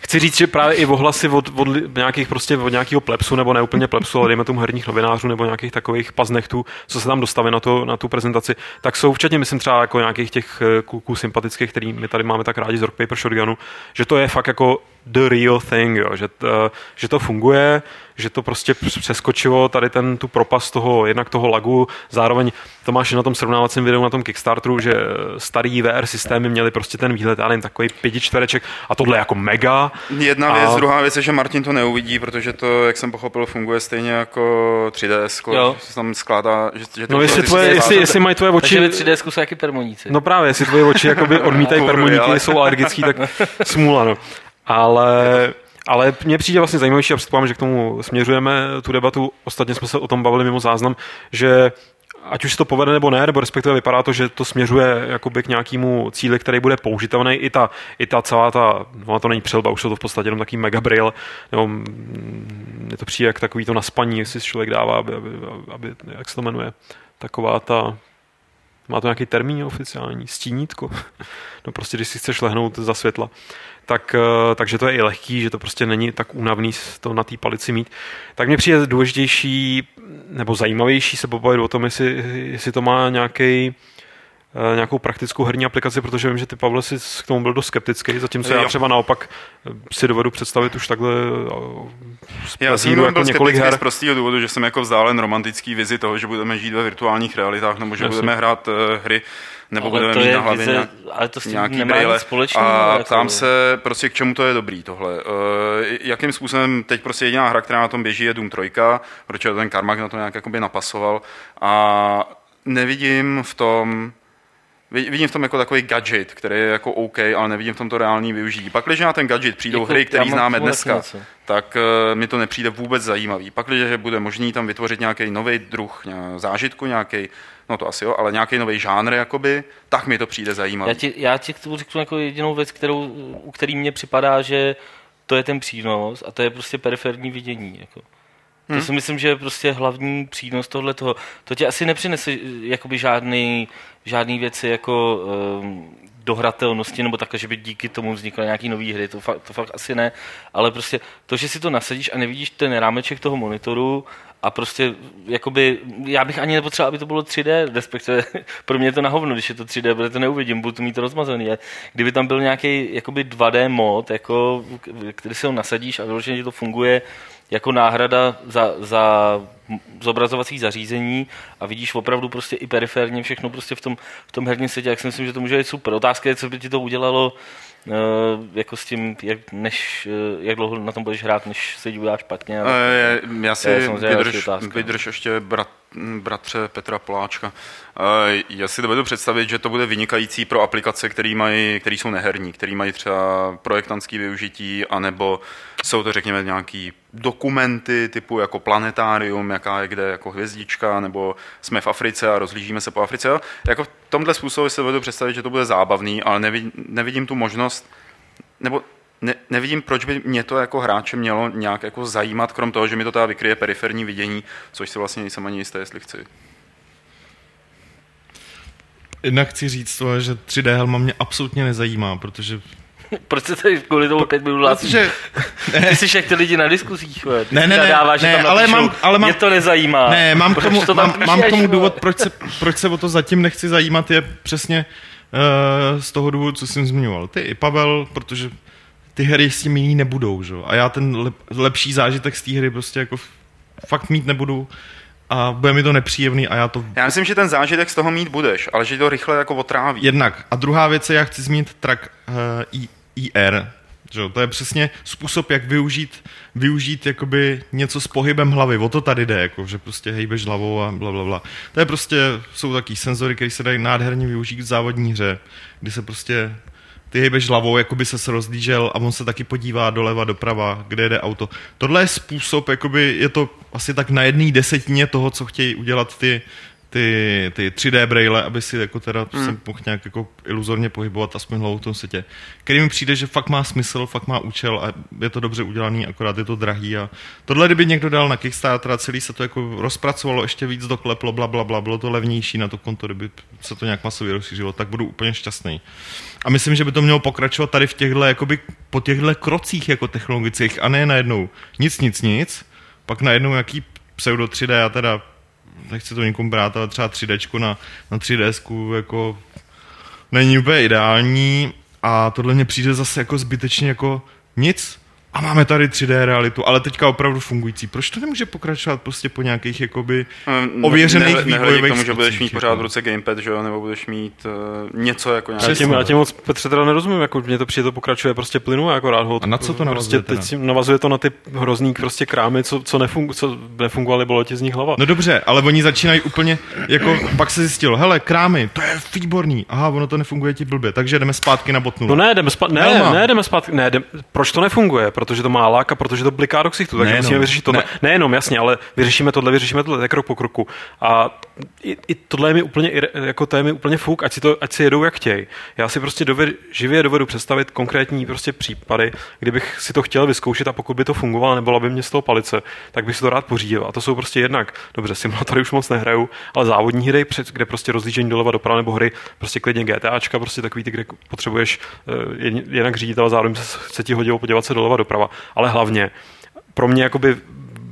Chci říct, že právě i ohlasy od, od nějakých prostě od nějakého plepsu, nebo ne úplně plepsu, ale dejme tomu herních novinářů, nebo nějakých takových paznechtů, co se tam dostaví na, to, na tu prezentaci, tak jsou včetně, myslím, třeba jako nějakých těch eh, kluků sympatických, který my tady máme tak rádi z Rock Paper Shotgunu, že to je fakt jako the real thing, jo, že, to, že to funguje, že to prostě přeskočilo tady ten, tu propast toho, jednak toho lagu, zároveň to máš na tom srovnávacím videu na tom Kickstarteru, že starý VR systémy měly prostě ten výhled, ale jen takový pětičtvereček a tohle jako mega. Jedna a... věc, druhá věc je, že Martin to neuvidí, protože to, jak jsem pochopil, funguje stejně jako 3DS, že se tam skládá, že, že No jestli, tvoje, jestli, jestli mají tvoje oči... Takže 3DS jsou jaký permoníci. No právě, jestli tvoje oči jakoby odmítají permoníky, ale... jsou alergický, tak smůla, no. Ale, ale mně přijde vlastně zajímavější a předpokládám, že k tomu směřujeme tu debatu. Ostatně jsme se o tom bavili mimo záznam, že ať už se to povede nebo ne, nebo respektive vypadá to, že to směřuje jakoby k nějakému cíli, který bude použitelný. I ta, i ta celá ta, no to není přelba, už jsou to v podstatě jenom takový megabrail, nebo je to přijde jak takový to naspaní, jestli si člověk dává, aby, aby, aby, jak se to jmenuje, taková ta, má to nějaký termín oficiální, stínítko. no prostě, když si chceš lehnout za světla tak, eh, takže to je i lehký, že to prostě není tak únavný to na té palici mít. Tak mně přijde důležitější nebo zajímavější se pobavit o tom, jestli, jestli to má nějaký nějakou praktickou herní aplikaci, protože vím, že ty Pavle si k tomu byl dost skeptický, zatímco já třeba naopak eh, si dovedu představit už takhle já jsem jako byl několik her. z prostého důvodu, že jsem jako vzdálen romantický vizi toho, že budeme žít ve virtuálních realitách, nebo že Jasně. budeme hrát uh, hry nebo ale budeme mít na hlavě vize, nějak, ale to s tím nějaký nemá brýle. společného. A jako... ptám se, prostě k čemu to je dobrý tohle. Uh, jakým způsobem teď prostě jediná hra, která na tom běží, je Doom 3, protože ten Karmak na to nějak jakoby napasoval a nevidím v tom, vidím v tom jako takový gadget, který je jako OK, ale nevidím v tom to reální využití. Pak, když na ten gadget přijdou jako, hry, které známe dneska, něco. tak uh, mi to nepřijde vůbec zajímavý. Pak, když bude možný tam vytvořit nějaký nový druh zážitku, nějaký no to asi jo, ale nějaký nový žánr, jakoby, tak mi to přijde zajímavé. Já ti, já ti řeknu jako jedinou věc, kterou, u který mně připadá, že to je ten přínos a to je prostě periferní vidění. Jako. To hmm. si myslím, že je prostě hlavní přínos tohle toho. To tě asi nepřinese jakoby žádný, žádný věci jako um, dohratelnosti nebo takhle, že by díky tomu vznikly nějaký nové hry, to fakt, to fakt asi ne, ale prostě to, že si to nasadíš a nevidíš ten rámeček toho monitoru a prostě, jakoby, já bych ani nepotřeboval, aby to bylo 3D, respektive pro mě je to na hovno, když je to 3D, protože to neuvidím, budu to mít rozmazaný. A kdyby tam byl nějaký jakoby 2D mod, jako, který si ho nasadíš a vyloženě to funguje jako náhrada za, za zobrazovací zařízení a vidíš opravdu prostě i periferně všechno prostě v tom, v tom herním světě, jak si myslím, že to může být super. Otázka je, co by ti to udělalo uh, jako s tím, jak, než, uh, jak dlouho na tom budeš hrát, než se ti udělá špatně. Ale, uh, já si vydrž, vydrž ještě brat, bratře Petra Poláčka. Já si dovedu představit, že to bude vynikající pro aplikace, které mají, které jsou neherní, které mají třeba projektantské využití, anebo jsou to, řekněme, nějaký dokumenty typu jako planetárium, jaká je kde jako hvězdička, nebo jsme v Africe a rozlížíme se po Africe. Jako v tomhle způsobu si dovedu představit, že to bude zábavný, ale nevidím, nevidím tu možnost, nebo ne, nevidím, proč by mě to jako hráče mělo nějak jako zajímat, krom toho, že mi to teda vykryje periferní vidění, což si vlastně nejsem ani jistý, jestli chci. Jednak chci říct to, že 3D helma mě absolutně nezajímá, protože proč se tady kvůli tomu pět minut Protože... Ty jsi jak ty lidi na diskusích, Ty ne, ne, ne, dáváš, ne, ale mám, ale mám, mě to nezajímá. Ne, mám k tomu, to mám, mám k tomu důvod, proč se, proč se o to zatím nechci zajímat, je přesně uh, z toho důvodu, co jsem zmiňoval. Ty i Pavel, protože ty hry s tím jiný nebudou, že? A já ten lep, lepší zážitek z té hry prostě jako fakt mít nebudu a bude mi to nepříjemný a já to... Já myslím, že ten zážitek z toho mít budeš, ale že to rychle jako otráví. Jednak. A druhá věc je, já chci zmínit track uh, IR. Že? To je přesně způsob, jak využít, využít jakoby něco s pohybem hlavy. O to tady jde, jako, že prostě hejbeš hlavou a bla, bla, bla. To je prostě, jsou taky senzory, které se dají nádherně využít v závodní hře, kdy se prostě ty hejbeš hlavou, jako by se rozlížel a on se taky podívá doleva, doprava, kde jde auto. Tohle je způsob, jakoby je to asi tak na jedné desetině toho, co chtějí udělat ty ty, ty 3D braille, aby si jako teda hmm. se mohl nějak jako iluzorně pohybovat aspoň hlavou v tom světě. Který mi přijde, že fakt má smysl, fakt má účel a je to dobře udělaný, akorát je to drahý. A tohle, kdyby někdo dal na Kickstarter a celý se to jako rozpracovalo, ještě víc dokleplo, bla, bla, bla, bylo to levnější na to konto, kdyby se to nějak masově rozšířilo, tak budu úplně šťastný. A myslím, že by to mělo pokračovat tady v těchto, jakoby po těchto krocích jako technologických a ne najednou nic, nic, nic, pak najednou jaký pseudo 3D, já teda nechci to nikomu brát, ale třeba 3D na, na 3D jako není úplně ideální. A tohle mě přijde zase jako zbytečně jako nic, a máme tady 3D realitu, ale teďka opravdu fungující. Proč to nemůže pokračovat prostě po nějakých jakoby ověřených ne, vývojových k tomu, že budeš mít pořád v jako? ruce gamepad, že jo, nebo budeš mít uh, něco jako nějaký. Já tím, já tím moc Petře teda nerozumím, jako mě to přijde, to pokračuje prostě plynu jako rád ho. A na co to navazuje? Prostě teď navazuje to na ty hrozný prostě krámy, co, co, nefungu, co nefungovaly, bylo ti z nich hlava. No dobře, ale oni začínají úplně, jako pak se zjistilo, hele, krámy, to je výborný, aha, ono to nefunguje ti blbě, takže jdeme zpátky na botnu. No ne, jdeme zpátky, ne, ne, jdeme zpátky, ne, jdeme, proč to nefunguje? Protože to má lák a protože to bliká do ksichtu. Takže musíme vyřešit tohle. Ne. Nejenom, jasně, ale vyřešíme tohle, vyřešíme tohle, krok po kroku. A i, i tohle je mi úplně, jako to je mi úplně fuk, ať si, to, ať si jedou jak chtějí. Já si prostě doved, živě dovedu představit konkrétní prostě případy, kdybych si to chtěl vyzkoušet a pokud by to fungovalo, nebyla by mě z toho palice, tak bych si to rád pořídil. A to jsou prostě jednak, dobře, simulátory už moc nehraju, ale závodní hry, kde prostě rozlížení doleva doprava nebo hry, prostě klidně GTAčka, prostě takový ty, kde potřebuješ uh, jinak řídit, ale zároveň se, se ti hodilo podívat se doleva doprava. Ale hlavně pro mě jakoby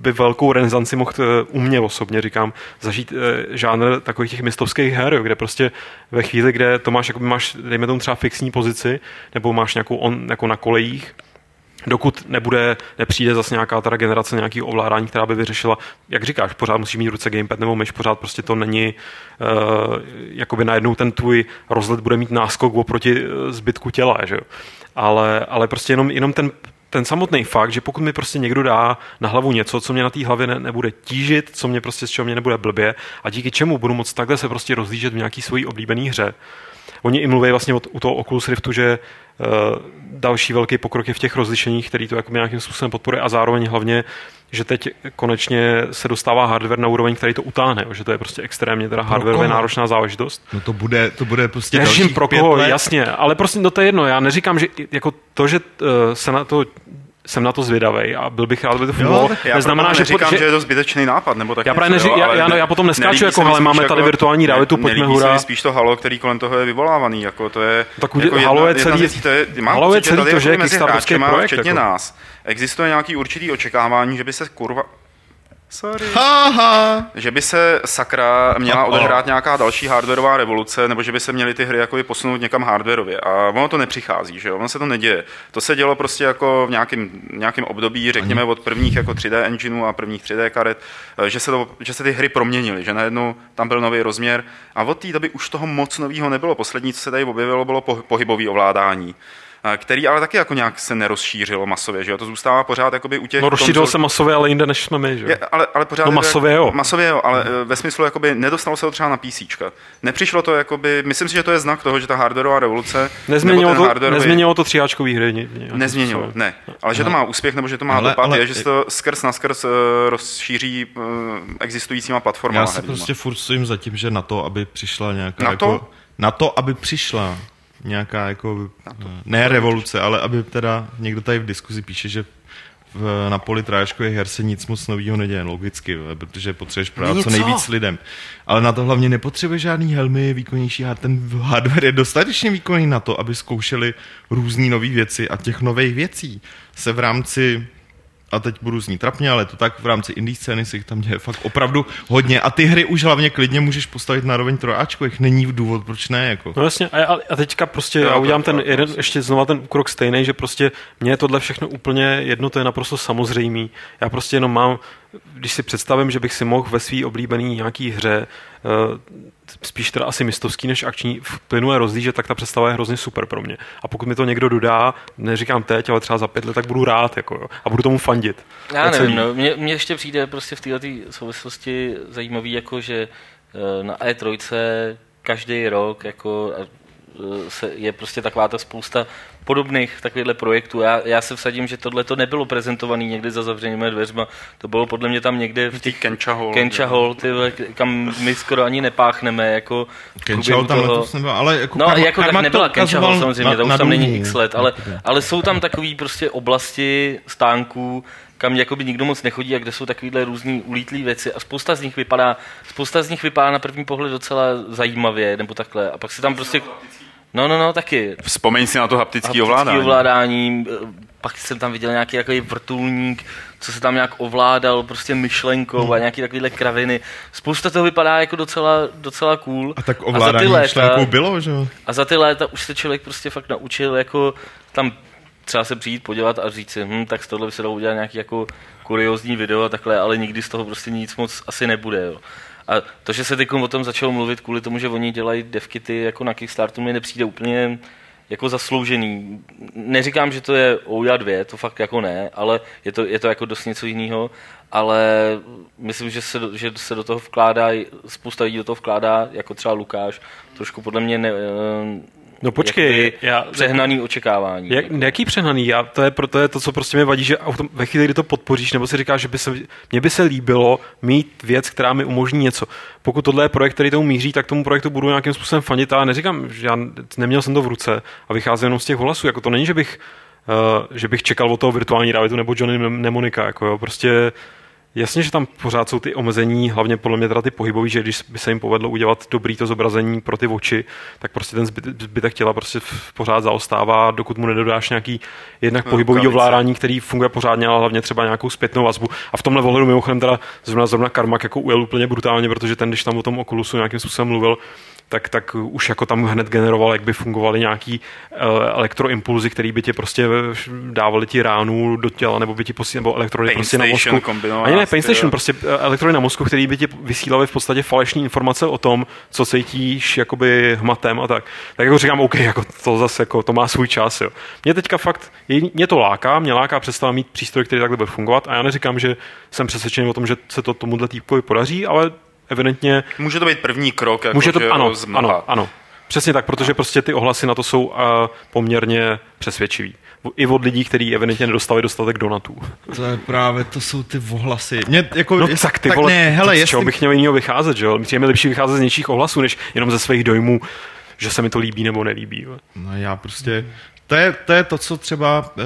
by velkou renesanci mohl eh, u mě osobně, říkám, zažít e, žánr takových těch mistovských her, kde prostě ve chvíli, kde to máš, jakoby máš, dejme tomu třeba fixní pozici, nebo máš nějakou on, jako na kolejích, dokud nebude, nepřijde zase nějaká teda generace nějakých ovládání, která by vyřešila, jak říkáš, pořád musíš mít ruce gamepad nebo myš, pořád prostě to není, uh, jakoby najednou ten tvůj rozhled bude mít náskok oproti zbytku těla, že jo. Ale, ale prostě jenom, jenom ten ten samotný fakt, že pokud mi prostě někdo dá na hlavu něco, co mě na té hlavě ne, nebude tížit, co mě prostě z čeho mě nebude blbě a díky čemu budu moct takhle se prostě rozlížet v nějaký svojí oblíbené hře. Oni i mluví vlastně od, u toho Oculus Riftu, že další velký pokrok je v těch rozlišeních, který to jako nějakým způsobem podporuje a zároveň hlavně že teď konečně se dostává hardware na úroveň, který to utáhne, že to je prostě extrémně teda hardwareově náročná záležitost. No to bude, to bude prostě Neřím pro koho, jasně, ale prostě no to je jedno, já neříkám, že jako to, že uh, se na to jsem na to zvědavý a byl bych rád, aby to fungovalo. Já neznamená, že, říkám, že, že je to zbytečný nápad, nebo tak já, právě neří, já, já, já, potom neskáču, jako, ale máme tady jako, virtuální realitu, ne, pojďme hurá. spíš to halo, který kolem toho je vyvolávaný, jako to je... Tak jako halo je celý, to je, halo je celý to, že je Kickstarterský projekt. Včetně jako. nás. Existuje nějaký určitý očekávání, že by se kurva Sorry. Ha, Že by se sakra měla odehrát nějaká další hardwareová revoluce, nebo že by se měly ty hry jako posunout někam hardwareově. A ono to nepřichází, že jo? Ono se to neděje. To se dělo prostě jako v nějakém, nějakém období, řekněme od prvních jako 3D engineů a prvních 3D karet, eh, že se, to, že se ty hry proměnily, že najednou tam byl nový rozměr. A od té doby už toho moc nového nebylo. Poslední, co se tady objevilo, bylo pohybové ovládání který ale taky jako nějak se nerozšířilo masově, že jo? To zůstává pořád jakoby u těch... No rozšířilo konzol... se masově, ale jinde než jsme my, že jo? Je, ale, ale pořád... No masově jo. Masově jo, ale hmm. ve smyslu jakoby nedostalo se to třeba na PC. Nepřišlo to jakoby, myslím si, že to je znak toho, že ta hardwareová revoluce... Nezměnilo to, hardwareový... nezměnilo to tříáčkový hry. Nezměnilo, ne. Ale že to má úspěch, nebo že to má ale, dopad, ale, je, že se to skrz na skrz uh, rozšíří uh, existujícíma platformama. Já se prostě furt stojím za tím, že na to, aby přišla nějaká... Na to? Jako, na to, aby přišla nějaká jako, ne revoluce, ale aby teda někdo tady v diskuzi píše, že v, na poli tráškových her se nic moc nového neděje, logicky, protože potřebuješ právě co nejvíc lidem. Ale na to hlavně nepotřebuje žádný helmy, výkonnější a ten hardware je dostatečně výkonný na to, aby zkoušeli různé nové věci a těch nových věcí se v rámci a teď budu znít trapně, ale to tak v rámci indie scény si tam děje fakt opravdu hodně. A ty hry už hlavně klidně můžeš postavit na roveň trojáčko, jich není důvod, proč ne. Jako. No jasně, a, a teďka prostě já udělám ten jeden, ještě znova ten krok stejný, že prostě mě je tohle všechno úplně jedno, to je naprosto samozřejmý. Já prostě jenom mám když si představím, že bych si mohl ve své oblíbené nějaký hře eh, spíš teda asi mistovský než akční v plynule rozlížet, tak ta představa je hrozně super pro mě. A pokud mi to někdo dodá, neříkám teď, ale třeba za pět let, tak budu rád jako, jo, a budu tomu fandit. Já nevím, no, mně, mně ještě přijde prostě v této souvislosti zajímavý, jako že eh, na E3 každý rok jako se, je prostě taková ta spousta podobných takovýchhle projektů. Já, já se vsadím, že tohle to nebylo prezentované někdy za zavřenými dveřma. To bylo podle mě tam někde v těch Kencha Hall, Kencha Hall ty, kam my skoro ani nepáchneme. Jako Kencha Hall tam toho... letos nebyl, ale jako No, karma, jako tak nebyla Kencha Hall samozřejmě, na, to už tam není x let, ale, ale jsou tam takové prostě oblasti stánků, kam jakoby nikdo moc nechodí a kde jsou takovéhle různý ulítlé věci a spousta z nich vypadá, spousta z nich vypadá na první pohled docela zajímavě, nebo takhle. A pak se tam prostě No, no, no, taky. Vzpomeň si na to haptické ovládání. ovládání. Pak jsem tam viděl nějaký takový vrtulník, co se tam nějak ovládal prostě myšlenkou hmm. a nějaký takovýhle kraviny. Spousta toho vypadá jako docela, docela cool. A tak ovládání a za ty léta, bylo, že A za ty léta už se člověk prostě fakt naučil jako tam třeba se přijít podívat a říct si, hm, tak z tohle by se dalo udělat nějaký jako kuriozní video a takhle, ale nikdy z toho prostě nic moc asi nebude. Jo. A to, že se teď o tom začalo mluvit kvůli tomu, že oni dělají devkity jako na Kickstarteru, mi nepřijde úplně jako zasloužený. Neříkám, že to je Ouya 2, to fakt jako ne, ale je to, je to jako dost něco jiného, ale myslím, že se, že se do toho vkládá, spousta lidí do toho vkládá, jako třeba Lukáš, trošku podle mě ne, No počkej, já, přehnaný očekávání. Jak, jaký přehnaný? Já, to, je, to je to, co prostě mi vadí, že ve chvíli, kdy to podpoříš, nebo si říkáš, že by se, mně by se líbilo mít věc, která mi umožní něco. Pokud tohle je projekt, který tomu míří, tak tomu projektu budu nějakým způsobem fanit. A neříkám, že já neměl jsem to v ruce a vycházím jenom z těch hlasů. Jako to není, že bych, uh, že bych čekal od toho virtuální realitu nebo Johnny Nemonika. Jako jo. Prostě Jasně, že tam pořád jsou ty omezení, hlavně podle mě teda ty pohybový, že když by se jim povedlo udělat dobrý to zobrazení pro ty oči, tak prostě ten zbytek těla prostě pořád zaostává, dokud mu nedodáš nějaký jednak no, pohybový ovládání, který funguje pořádně, ale hlavně třeba nějakou zpětnou vazbu. A v tomhle ohledu mimochodem teda zrovna, zrovna Karmak jako ujel úplně brutálně, protože ten, když tam o tom Oculusu nějakým způsobem mluvil, tak, tak už jako tam hned generoval, jak by fungovaly nějaký uh, elektroimpulzy, které by tě prostě dávali ti ránu do těla, nebo by ti posílali, nebo elektrody prostě na mozku. Ani ne, Pain Station, prostě eh, elektrody na mozku, které by ti vysílali v podstatě falešní informace o tom, co cítíš jakoby hmatem a tak. Tak jako říkám, OK, jako to zase jako, to má svůj čas. Jo. Mě teďka fakt, mě to láká, mě láká představa mít přístroj, který takhle bude fungovat a já neříkám, že jsem přesvědčený o tom, že se to tomuhle týpkovi podaří, ale evidentně... Může to být první krok, jako může to, ano, ano, ano, Přesně tak, protože prostě ty ohlasy na to jsou uh, poměrně přesvědčivý. I od lidí, kteří evidentně nedostali dostatek donatů. To je právě, to jsou ty ohlasy. Mě, jako, no jest, tak ty tak vole, ne, hele, z jestli... čeho bych měl jiného vycházet, že jo? Je mi lepší vycházet z něčích ohlasů, než jenom ze svých dojmů, že se mi to líbí nebo nelíbí. No já prostě To je, to je to, co třeba, uh,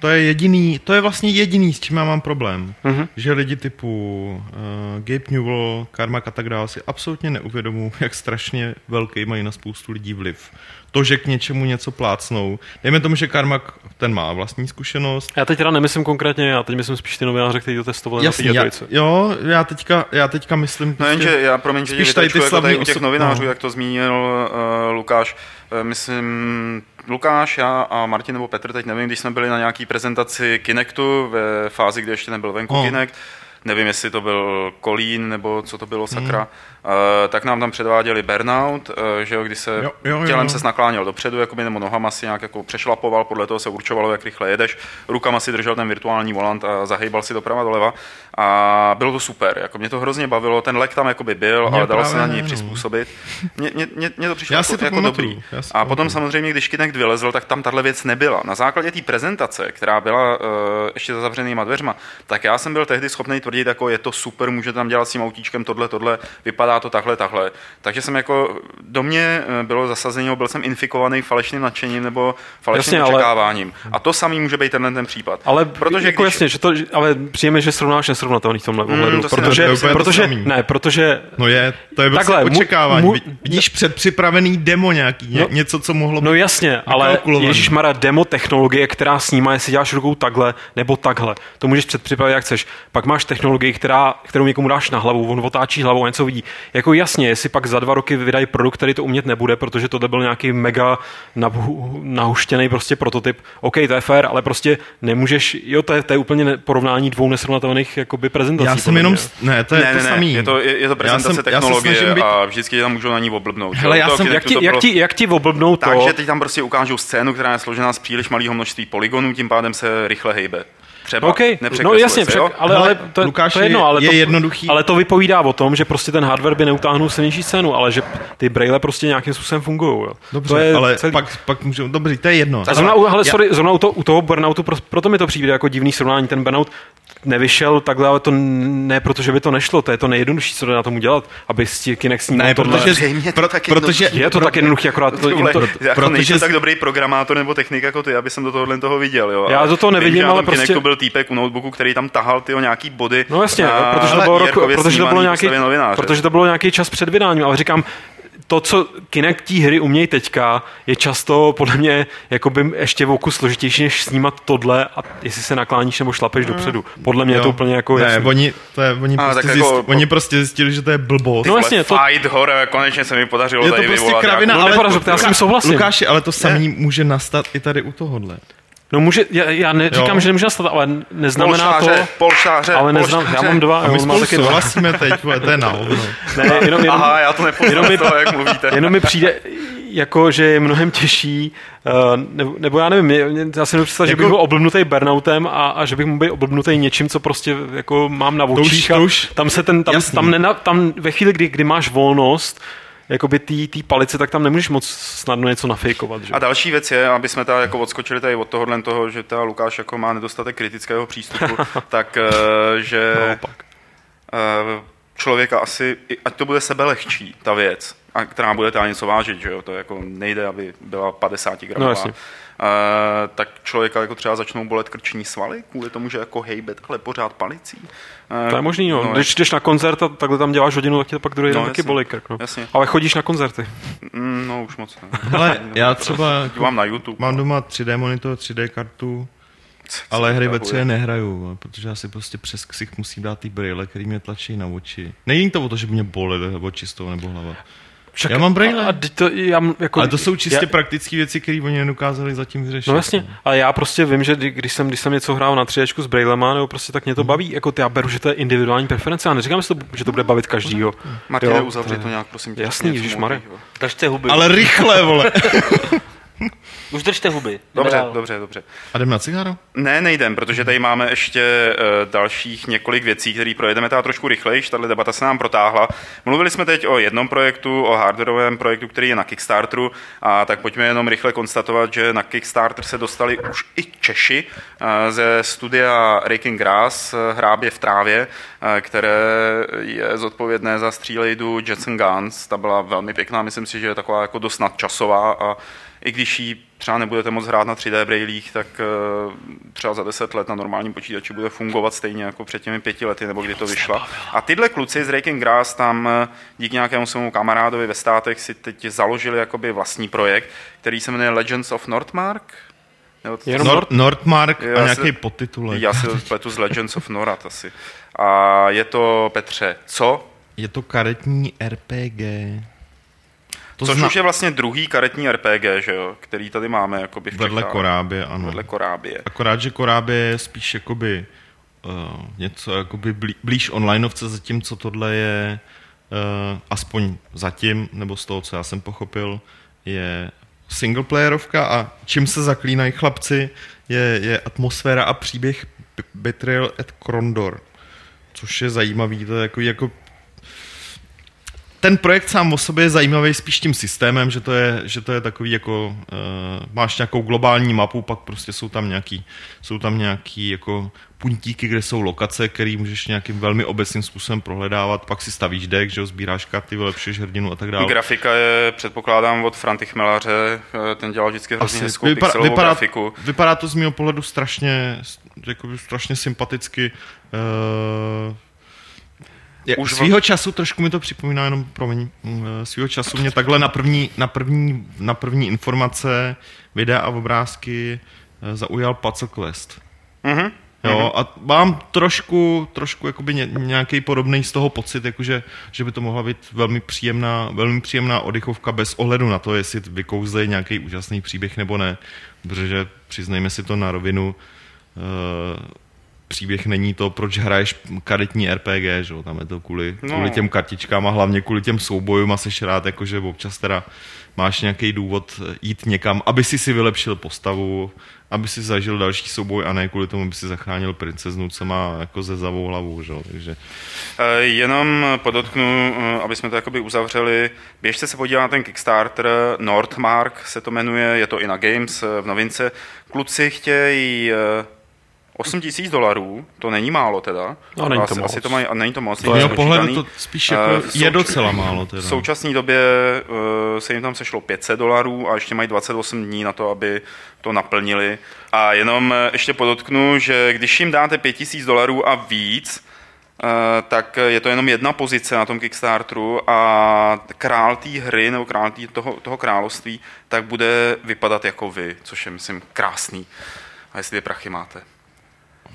to je jediný, to je vlastně jediný, s čím já mám problém. Uh-huh. Že lidi typu uh, Gabe Newell, Karma a tak dále si absolutně neuvědomují, jak strašně velký mají na spoustu lidí vliv to, že k něčemu něco plácnou. Dejme tomu, že Karmak ten má vlastní zkušenost. Já teď teda nemyslím konkrétně, já teď myslím spíš ty novináře, kteří to testovali Jasný, na já, Jo, já teďka, já teďka myslím... No jenže já, promiň, že spíš tady ty jako tady u těch novinářů, no. jak to zmínil uh, Lukáš, uh, myslím, Lukáš, já a Martin nebo Petr, teď nevím, když jsme byli na nějaký prezentaci Kinectu ve fázi, kdy ještě nebyl venku oh. Kinect, nevím, jestli to byl Kolín nebo co to bylo, sakra, hmm. Uh, tak nám tam předváděli burnout, uh, že jo, kdy se jo, jo, jo. tělem se nakláněl dopředu, jakoby, nebo nohama si nějak jako přešlapoval, podle toho se určovalo, jak rychle jedeš, rukama si držel ten virtuální volant a zahýbal si doprava doleva a bylo to super, jako mě to hrozně bavilo, ten lek tam jakoby byl, mě ale dalo se na něj přizpůsobit. Mě, mě, mě, mě to přišlo Já jako, jako dobrý. A potom samozřejmě, když Kinect vylezl, tak tam tahle věc nebyla. Na základě té prezentace, která byla uh, ještě za zavřenýma dveřma, tak já jsem byl tehdy schopný tvrdit, jako je to super, můžete tam dělat s tím autíčkem tohle, tohle, vypadá to takhle, takhle. Takže jsem jako, do mě eh, bylo zasazení, byl jsem infikovaný falešným nadšením nebo falešným jasně, očekáváním. Ale... A to samý může být tenhle ten případ. Ale protože jako když... jasně, že to, ale přijeme, že srovnáš nesrovnatelný v tomhle mm, ohledu. protože, ne, protože, ne, protože... No je, to je takhle, prostě očekávání. Mu, Vidíš předpřipravený demo nějaký, no, něco, co mohlo No jasně, ale Ježíš Mara demo technologie, která snímá, jestli děláš rukou takhle nebo takhle. To můžeš předpřipravit, jak chceš. Pak máš technologii, která, kterou někomu dáš na hlavu, on otáčí hlavou a něco vidí. Jako jasně, jestli pak za dva roky vydají produkt, který to umět nebude, protože to byl nějaký mega nahuštěný prostě prototyp, OK, to je fair, ale prostě nemůžeš, jo, to je, to je úplně porovnání dvou nesrovnatelných jakoby prezentací. Já jsem jenom, ne, to je ne, to ne, samý. Je to, je, je to prezentace jsem, technologie být... a vždycky tam můžou na ní oblbnout. Hele, já jsem, jak, ti, jak, ti, jak ti oblbnou to? Takže teď tam prostě ukážou scénu, která je složená z příliš malého množství polygonů, tím pádem se rychle hejbe. Třeba. Okay. No jasně, se, přek, ale, ale to, Lukáš to je jedno, ale je to, jednoduchý. Ale to vypovídá o tom, že prostě ten hardware by neutáhnul silnější cenu, ale že ty braille prostě nějakým způsobem fungují. Dobře, to je ale celý... pak, pak můžu, dobře, to je jedno. A zrovna, ale, sorry, zrovna u, to, u toho burnoutu, proto mi to přijde jako divný srovnání, ten burnout nevyšel takhle, ale to ne proto, že by to nešlo, to je to nejjednodušší, co jde na tomu dělat, aby si Kinect snímal ne, tohle. Protože, pro, tak protože je to tak jednoduché, akorát to, jim to, jako protože tak dobrý programátor nebo technik jako ty, aby jsem do tohohle toho viděl. Jo. Já do toho nevidím, ale prostě... Kinectu byl týpek u notebooku, který tam tahal ty nějaký body. No jasně, a, protože, to bylo rok, protože, to bylo nějaký, protože to bylo nějaký čas před vydáním, ale říkám, to, co Kinect hry umějí teďka, je často podle mě jakoby ještě v oku složitější, než snímat tohle a jestli se nakláníš nebo šlapeš mm. dopředu. Podle mě jo. je to úplně jako Ne, jasný. oni, to je, oni, a, prostě zjist, jako, oni prostě zjistili, že to je blbost. No jasně, to... Fight horror, konečně se mi podařilo je to tady prostě vyvolat. kravina, no, ale, ale já s tím souhlasím. Lukáši, ale to samý může nastat i tady u tohohle. No může, já, já neříkám, jo. že nemůže nastat, ale neznamená polštáře, to... Polštáře, ale neznám, já mám dva. A my spolu taky souhlasíme teď, to je na. Ne, jenom, jenom, Aha, já to nepoznám jenom mi, toho, jak mluvíte. Jenom mi přijde, jako, že je mnohem těžší, uh, nebo, nebo já nevím, já si nepředstav, jako, že bych byl oblbnutý burnoutem a, a že bych mohl být oblbnutý něčím, co prostě jako mám na očích. To už, to už, tam se ten, tam, tam, nena, tam ve chvíli, kdy, kdy máš volnost, jakoby té palice, tak tam nemůžeš moc snadno něco nafejkovat. Že? A další věc je, aby jsme tady jako odskočili tady od tohohle toho, že ta Lukáš jako má nedostatek kritického přístupu, tak eh, že Naopak. Eh, člověka asi, ať to bude sebe lehčí, ta věc, a která bude teda něco vážit, že jo, to jako nejde, aby byla 50 gramová. No, Uh, tak člověka jako třeba začnou bolet krční svaly kvůli tomu, že jako hejbe takhle pořád palicí. Uh, to je možný, no. no Když jdeš na koncert a takhle tam děláš hodinu, tak tě to pak druhý no, den taky bolí krk. No. Jasně. Ale chodíš na koncerty. Mm, no, už moc ne. Ale já třeba dívám na YouTube. Mám doma 3D monitor, 3D kartu, ale hry ve 3D nehraju, protože já si prostě přes ksich musím dát ty brýle, který mě tlačí na oči. Není to o to, že by mě bolely oči z toho nebo hlava. Však, já mám braille. A, a to, já, jako, ale to jsou čistě já, praktické věci, které oni nedokázali zatím vyřešit. No jasně, ale já prostě vím, že když jsem, když jsem něco hrál na 3 s braillema, nebo prostě tak mě to hmm. baví. Jako já beru, že to je individuální preference. Já neříkám, že to, že to bude bavit každýho. Martin, uzavři to nějak, prosím. Jasný, Ježíš Mare. Držte huby. Ale rychle, vole. Už držte huby. Dobře, dál. dobře, dobře. A jdem na cigáro? Ne, nejdem, protože tady máme ještě uh, dalších několik věcí, které projedeme teda trošku rychleji, tahle debata se nám protáhla. Mluvili jsme teď o jednom projektu, o hardwareovém projektu, který je na Kickstarteru, a tak pojďme jenom rychle konstatovat, že na Kickstarter se dostali už i Češi uh, ze studia Raking Grass, uh, hrábě v trávě, uh, které je zodpovědné za střílejdu Jetson Guns. Ta byla velmi pěkná, myslím si, že je taková jako dost nadčasová a i když ji třeba nebudete moc hrát na 3D brailích, tak uh, třeba za 10 let na normálním počítači bude fungovat stejně jako před těmi pěti lety, nebo kdy to vyšla. A tyhle kluci z Raking Grass tam díky nějakému svému kamarádovi ve státech si teď založili jakoby vlastní projekt, který se jmenuje Legends of Northmark. Nord, Nordmark a nějaký podtitulek. Já si to pletu z Legends of Norad asi. A je to, Petře, co? Je to karetní RPG. To Což zna... už je vlastně druhý karetní RPG, že jo, který tady máme jakoby v Vedle Čechách. Korábě, ano. Vedle Korábě. Akorát, že Korábě je spíš jakoby uh, něco jakoby blí, blíž onlineovce, zatímco tohle je uh, aspoň zatím, nebo z toho, co já jsem pochopil, je singleplayerovka a čím se zaklínají chlapci, je, je atmosféra a příběh Betrayal at Krondor, což je zajímavý, to je jako, jako ten projekt sám o sobě je zajímavý spíš tím systémem, že to je, že to je takový jako, uh, máš nějakou globální mapu, pak prostě jsou tam nějaký, jsou tam nějaký jako puntíky, kde jsou lokace, které můžeš nějakým velmi obecným způsobem prohledávat, pak si stavíš deck, že jo, sbíráš karty, vylepšuješ hrdinu a tak dále. Grafika je, předpokládám, od Franty Chmelaře, eh, ten dělal vždycky hrozně hezkou vypadá, vypadá, grafiku. Vypadá to z mého pohledu strašně, jako strašně sympaticky. Uh, je, Už svýho času, trošku mi to připomíná, jenom promiň, mm, eh, svýho času mě takhle na první, na první, na první informace, videa a obrázky zaujal Puzzle Quest. Mm-hmm. Jo, mhm. a mám trošku, trošku jakoby ně, nějaký podobný z toho pocit, jakože, že by to mohla být velmi příjemná, velmi příjemná oddychovka bez ohledu na to, jestli vykouzlej nějaký úžasný příběh nebo ne, protože přiznejme si to na rovinu, uh, příběh není to, proč hraješ karetní RPG, že? tam je to kvůli, no. kvůli těm kartičkám a hlavně kvůli těm soubojům a seš rád, jakože občas teda máš nějaký důvod jít někam, aby si si vylepšil postavu, aby si zažil další souboj a ne kvůli tomu, aby si zachránil princeznu, co má jako ze zavou hlavu. Že? Takže... E, jenom podotknu, e, aby jsme to jakoby uzavřeli, běžte se podívat na ten Kickstarter, Nordmark se to jmenuje, je to i na Games e, v novince. Kluci chtějí 8 tisíc dolarů, to není málo teda. No, není to asi, moc. Asi to mají, a není to moc. To je pohledu to spíš jako uh, je docela málo. Teda. V současné době uh, se jim tam sešlo 500 dolarů a ještě mají 28 dní na to, aby to naplnili. A jenom eh, ještě podotknu, že když jim dáte 5000 dolarů a víc, uh, tak je to jenom jedna pozice na tom Kickstarteru a král té hry nebo král tý, toho, toho království tak bude vypadat jako vy, což je, myslím, krásný. A jestli ty prachy máte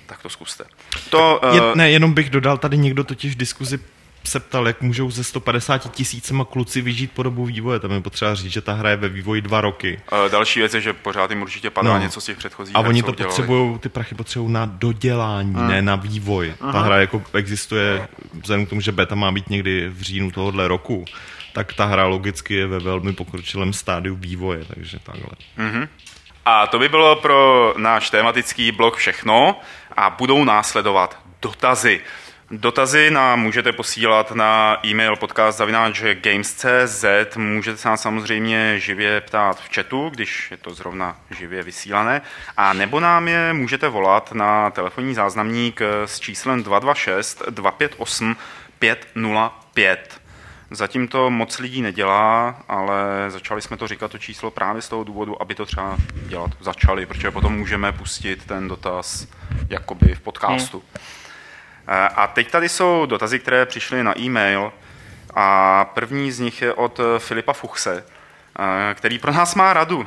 tak to zkuste. To, je, uh, ne, jenom bych dodal, tady někdo totiž v diskuzi se ptal, jak můžou ze 150 tisícema kluci vyžít po dobu vývoje. Tam je potřeba říct, že ta hra je ve vývoji dva roky. Uh, další věc je, že pořád jim určitě padá no. něco z těch předchozích. A oni to potřebují, ty prachy potřebují na dodělání, hmm. ne na vývoj. Aha. Ta hra jako existuje, vzhledem k tomu, že beta má být někdy v říjnu tohohle roku, tak ta hra logicky je ve velmi pokročilém stádiu vývoje, takže takhle. Mm-hmm. A to by bylo pro náš tematický blok všechno a budou následovat dotazy. Dotazy nám můžete posílat na e-mail podcast.games.cz, můžete se nás samozřejmě živě ptát v chatu, když je to zrovna živě vysílané, a nebo nám je můžete volat na telefonní záznamník s číslem 226 258 505. Zatím to moc lidí nedělá, ale začali jsme to říkat to číslo právě z toho důvodu, aby to třeba dělat začali, protože potom můžeme pustit ten dotaz jakoby v podcastu. Hmm. A teď tady jsou dotazy, které přišly na e-mail a první z nich je od Filipa Fuchse, eh, který pro nás má radu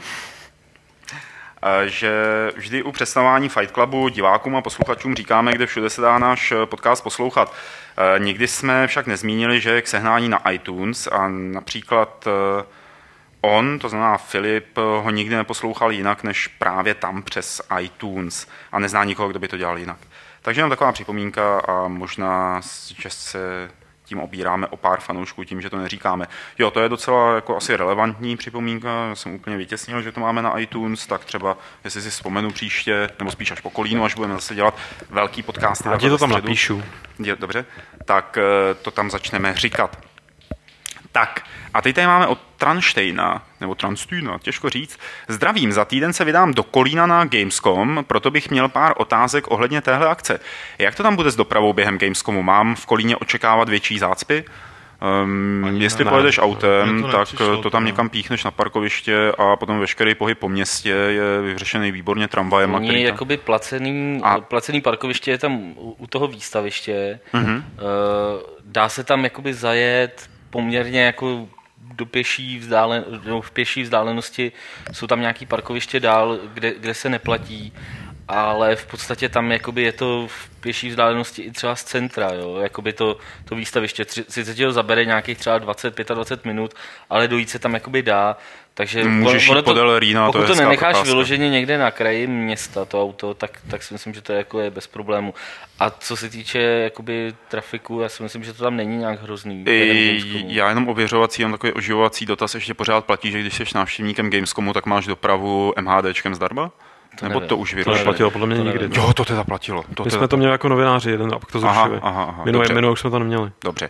že vždy u představování Fight Clubu divákům a posluchačům říkáme, kde všude se dá náš podcast poslouchat. Eh, nikdy jsme však nezmínili, že je k sehnání na iTunes a například eh, on, to znamená Filip, ho nikdy neposlouchal jinak než právě tam přes iTunes a nezná nikoho, kdo by to dělal jinak. Takže jenom taková připomínka a možná, že se tím obíráme o pár fanoušků tím, že to neříkáme. Jo, to je docela jako asi relevantní připomínka, já jsem úplně vytěsnil, že to máme na iTunes, tak třeba, jestli si vzpomenu příště, nebo spíš až po kolínu, až budeme zase dělat velký podcast. Já ti to tam napíšu. Je, dobře, tak eh, to tam začneme říkat. Tak, a teď tady máme od Transteina, nebo Transtýna, těžko říct. Zdravím, za týden se vydám do Kolína na Gamescom, proto bych měl pár otázek ohledně téhle akce. Jak to tam bude s dopravou během Gamescomu? Mám v Kolíně očekávat větší zácpy? Um, jestli ne, pojedeš autem, to tak to tam někam píchneš na parkoviště a potom veškerý pohyb po městě je vyřešený výborně tramvajem. Oni jakoby placený, a... placený parkoviště je tam u toho výstaviště. Uh-huh. Uh, dá se tam jakoby zajet poměrně jako do pěší, vzdálen, do v pěší vzdálenosti. Jsou tam nějaký parkoviště dál, kde, kde se neplatí ale v podstatě tam jakoby je to v pěší vzdálenosti i třeba z centra, jo? Jakoby to, to výstaviště, sice ti ho zabere nějakých třeba 20-25 minut, ale dojít se tam jakoby dá, takže Můžeš ono, to, podél Rýna, pokud to, to nenecháš vyloženě někde na kraji města, to auto, tak, tak si myslím, že to je, jako je bez problému. A co se týče jakoby trafiku, já si myslím, že to tam není nějak hrozný. I, já jenom ověřovací, mám takový oživovací dotaz, ještě pořád platí, že když jsi návštěvníkem Gamescomu, tak máš dopravu MHDčkem zdarma? To Nebo nevím. to už vyrošlo? To neplatilo podle mě to nikdy. Jo, to teda platilo. To My teda jsme to měli jako novináři jeden a pak to zrušili. Aha, aha, aha, minulý, minulý už jsme to neměli. Dobře.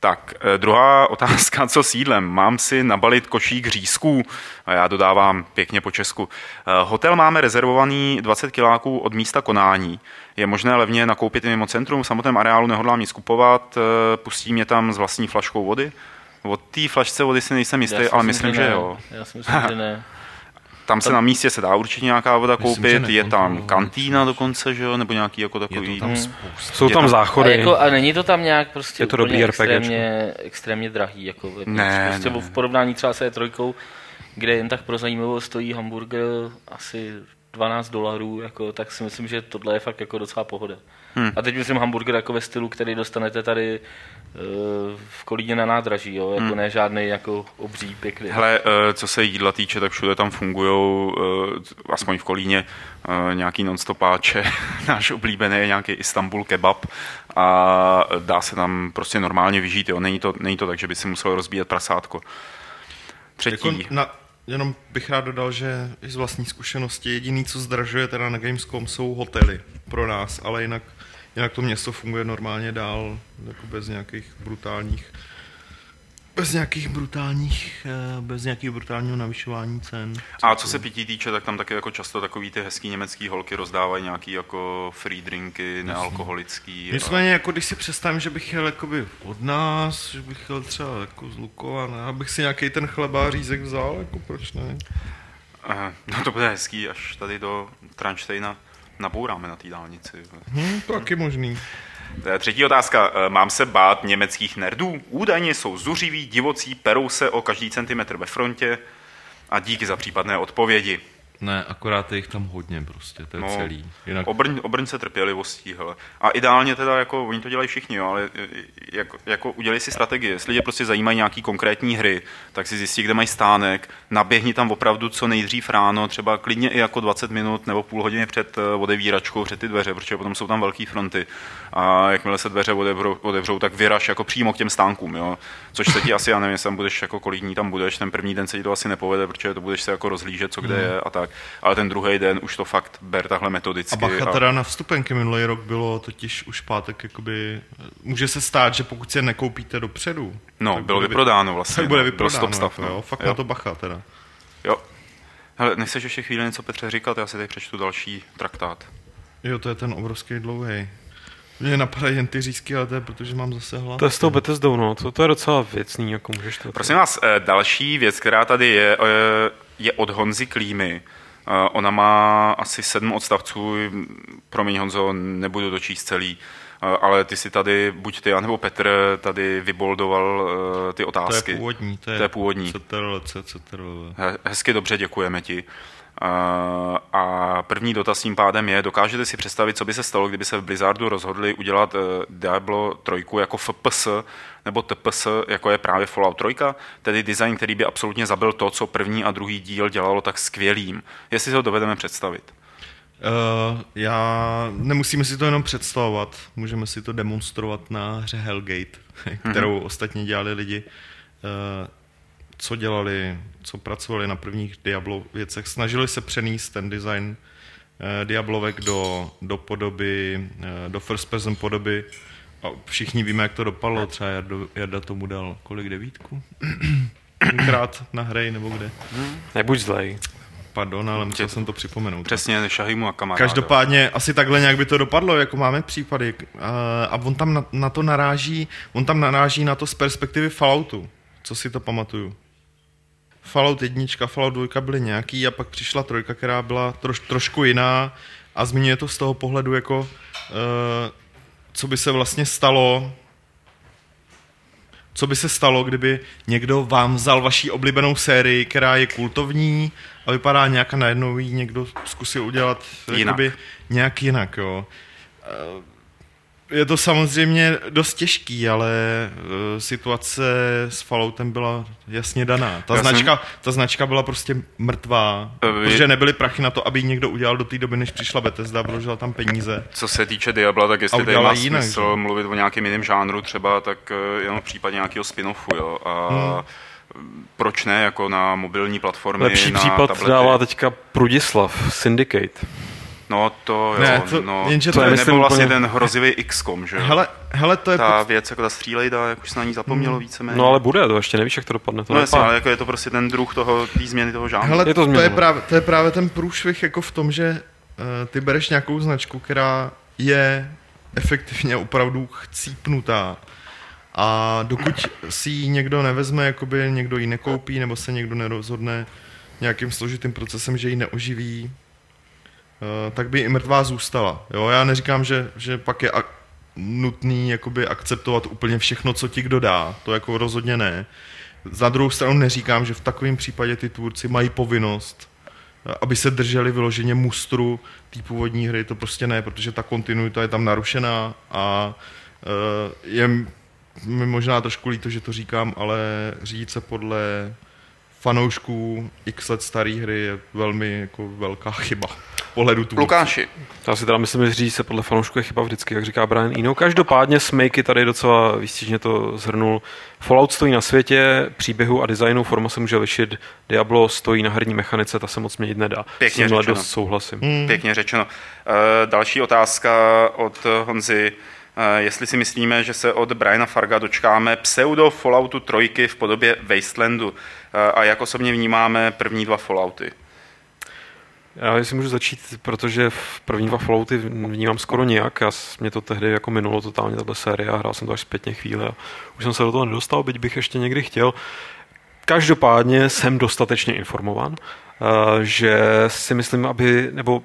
Tak, eh, druhá otázka, co s jídlem? Mám si nabalit košík řízků? A já dodávám pěkně po česku. Eh, hotel máme rezervovaný 20 kiláků od místa konání. Je možné levně nakoupit i mimo centrum, v samotném areálu nehodlám nic kupovat, eh, pustí mě tam s vlastní flaškou vody? Od té flašce vody si nejsem jistý, ale myslím, že, že jo. Já si myslím, že ne. Tam se na místě se dá určitě nějaká voda koupit, je tam kantýna dokonce, že jo, nebo nějaký jako takový... tam Jsou tam záchody. A, jako, a není to tam nějak prostě je to dobrý extrémně, extrémně drahý, jako ne, prostě ne. v porovnání třeba se trojkou, kde jen tak pro zajímavost stojí hamburger asi 12 dolarů, jako, tak si myslím, že tohle je fakt jako docela pohoda. Hmm. A teď myslím hamburger jako ve stylu, který dostanete tady v Kolíně na nádraží, jo? jako hmm. ne žádný jako obří, pěkný. Hele, uh, co se jídla týče, tak všude tam fungují, uh, aspoň v Kolíně, nějaký nonstopáče. Náš oblíbený je nějaký Istanbul kebab a dá se tam prostě normálně vyžít. Jo? Není, to, není to tak, že by si musel rozbíjet prasátko. Třetí. Jako na, jenom bych rád dodal, že i z vlastní zkušenosti jediný, co zdražuje teda na Gamescom, jsou hotely pro nás, ale jinak Jinak to město funguje normálně dál, jako bez nějakých brutálních bez nějakých brutálních, eh, bez nějakých brutálního navyšování cen. A co se pití týče, tak tam taky jako často takový ty hezký německý holky rozdávají nějaký jako free drinky, nealkoholický. Nicméně, a... jako když si představím, že bych jel jakoby od nás, že bych jel třeba jako z Lukova, ne, abych si nějaký ten chleba řízek vzal, jako proč ne? Uh, no to bude hezký, až tady do Tranštejna nabouráme na té dálnici. Hmm, to taky možný. Třetí otázka. E, mám se bát německých nerdů? Údajně jsou zuřiví, divocí, perou se o každý centimetr ve frontě a díky za případné odpovědi. Ne, akorát je jich tam hodně prostě, to je no, celý. Jinak... Obrň, obrň se trpělivostí, hele. A ideálně teda, jako, oni to dělají všichni, jo, ale jako, jako udělej si strategie. Jestli lidi prostě zajímají nějaký konkrétní hry, tak si zjistí, kde mají stánek, naběhni tam opravdu co nejdřív ráno, třeba klidně i jako 20 minut nebo půl hodiny před eh, odevíračkou, před ty dveře, protože potom jsou tam velké fronty. A jakmile se dveře odevřou, odevřou tak vyraž jako přímo k těm stánkům, jo. Což se ti asi, já nevím, jestli tam budeš jako kolik dní tam budeš, ten první den se ti to asi nepovede, protože to budeš se jako rozlížet, co kde hmm. je a tak ale ten druhý den už to fakt ber takhle metodicky. A bacha a... teda na vstupenky minulý rok bylo totiž už pátek, jakoby, může se stát, že pokud si je nekoupíte dopředu, No, bylo vyprodáno vlastně. Tak bude vyprodáno, stop stav, jako, no. jo, fakt jo. na to bacha teda. Jo. Hele, nechceš ještě chvíli něco Petře říkat, já si tady přečtu další traktát. Jo, to je ten obrovský dlouhý. Mě napadají jen ty řízky, ale to je protože mám zase hlad. To je s tou Bethesdou, no. To, to je docela věcný, jako můžeš to... Prosím vás, eh, další věc, která tady je, eh, je od Honzy Klímy. Eh, ona má asi sedm odstavců, promiň Honzo, nebudu dočíst celý, ale ty si tady, buď ty, anebo Petr, tady vyboldoval ty otázky. To je původní. To je, to je původní. CTRL, CTRL. Hezky dobře, děkujeme ti. A první dotaz tím pádem je, dokážete si představit, co by se stalo, kdyby se v Blizzardu rozhodli udělat eh, Diablo 3 jako FPS nebo TPS, jako je právě Fallout 3, tedy design, který by absolutně zabil to, co první a druhý díl dělalo tak skvělým. Jestli si ho dovedeme představit. Uh, já nemusíme si to jenom představovat, můžeme si to demonstrovat na hře Hellgate, kterou mm-hmm. ostatně dělali lidi. Uh, co dělali, co pracovali na prvních Diablo věcech. Snažili se přenést ten design eh, Diablovek do, do podoby, eh, do first person podoby a všichni víme, jak to dopadlo. Třeba Jarda, Jarda tomu dal kolik devítku? Krát na hry nebo kde? Nebuď zlej. Pardon, ale musel jsem to připomenout. Přesně, šahy mu a kamarád. Každopádně asi takhle nějak by to dopadlo, jako máme případy. A on tam na, na to naráží, on tam naráží na to z perspektivy Falloutu, co si to pamatuju. Fallout jednička, Fallout 2 byly nějaký a pak přišla trojka, která byla troš, trošku jiná a zmiňuje to z toho pohledu jako uh, co by se vlastně stalo, co by se stalo, kdyby někdo vám vzal vaší oblíbenou sérii, která je kultovní a vypadá nějak a najednou ji někdo zkusil udělat jinak. Jakoby, nějak jinak. Jo. Je to samozřejmě dost těžký, ale uh, situace s Falloutem byla jasně daná. Ta, značka, jsem... ta značka byla prostě mrtvá, uh, protože nebyly prachy na to, aby někdo udělal do té doby, než přišla Bethesda, vložila tam peníze. Co se týče Diabla, tak jestli tady má jinak, smysl že? mluvit o nějakém jiném žánru třeba, tak uh, jenom v případě nějakého spin-offu, jo. A hmm proč ne, jako na mobilní platformy, Lepší na případ tablety. dává teďka Prudislav, Syndicate. No to jo, ne, to, no, jenže to, to je nebo vlastně úplně... ten hrozivý XCOM, že hele, hele, to je... Ta pod... věc, jako ta střílejda, jak už se na ní zapomnělo hmm. víceméně. No ale bude, to ještě nevíš, jak to dopadne. To no jasně, ale jako je to prostě ten druh toho, té změny toho žánru. Hele, je to, to, je právě, to je právě ten průšvih jako v tom, že uh, ty bereš nějakou značku, která je efektivně opravdu chcípnutá. A dokud si ji někdo nevezme, jakoby někdo ji nekoupí, nebo se někdo nerozhodne nějakým složitým procesem, že ji neoživí, Eh, tak by i mrtvá zůstala. Jo? Já neříkám, že, že pak je ak- nutný jakoby akceptovat úplně všechno, co ti kdo dá. To jako rozhodně ne. Za druhou stranu neříkám, že v takovém případě ty tvůrci mají povinnost, eh, aby se drželi vyloženě mustru té původní hry. To prostě ne, protože ta kontinuita je tam narušená a uh, je mi možná trošku líto, že to říkám, ale řídit se podle fanoušků x let staré hry je velmi jako velká chyba pohledu tu. Lukáši. Já si teda myslím, že říct se podle fanoušků je chyba vždycky, jak říká Brian Eno. Každopádně Smake tady docela výstižně to zhrnul. Fallout stojí na světě, příběhu a designu, forma se může lišit. Diablo stojí na herní mechanice, ta se moc měnit nedá. Pěkně řečeno. dost souhlasím. Hmm. Pěkně řečeno. Uh, další otázka od Honzy. Uh, jestli si myslíme, že se od Briana Farga dočkáme pseudo Falloutu trojky v podobě Wastelandu uh, a jak osobně vnímáme první dva Fallouty. Já si můžu začít, protože v první dva Fallouty vnímám skoro nějak. Já, mě to tehdy jako minulo totálně tato série a hrál jsem to až zpětně chvíli a už jsem se do toho nedostal, byť bych ještě někdy chtěl. Každopádně jsem dostatečně informovan, eh, že si myslím, aby, nebo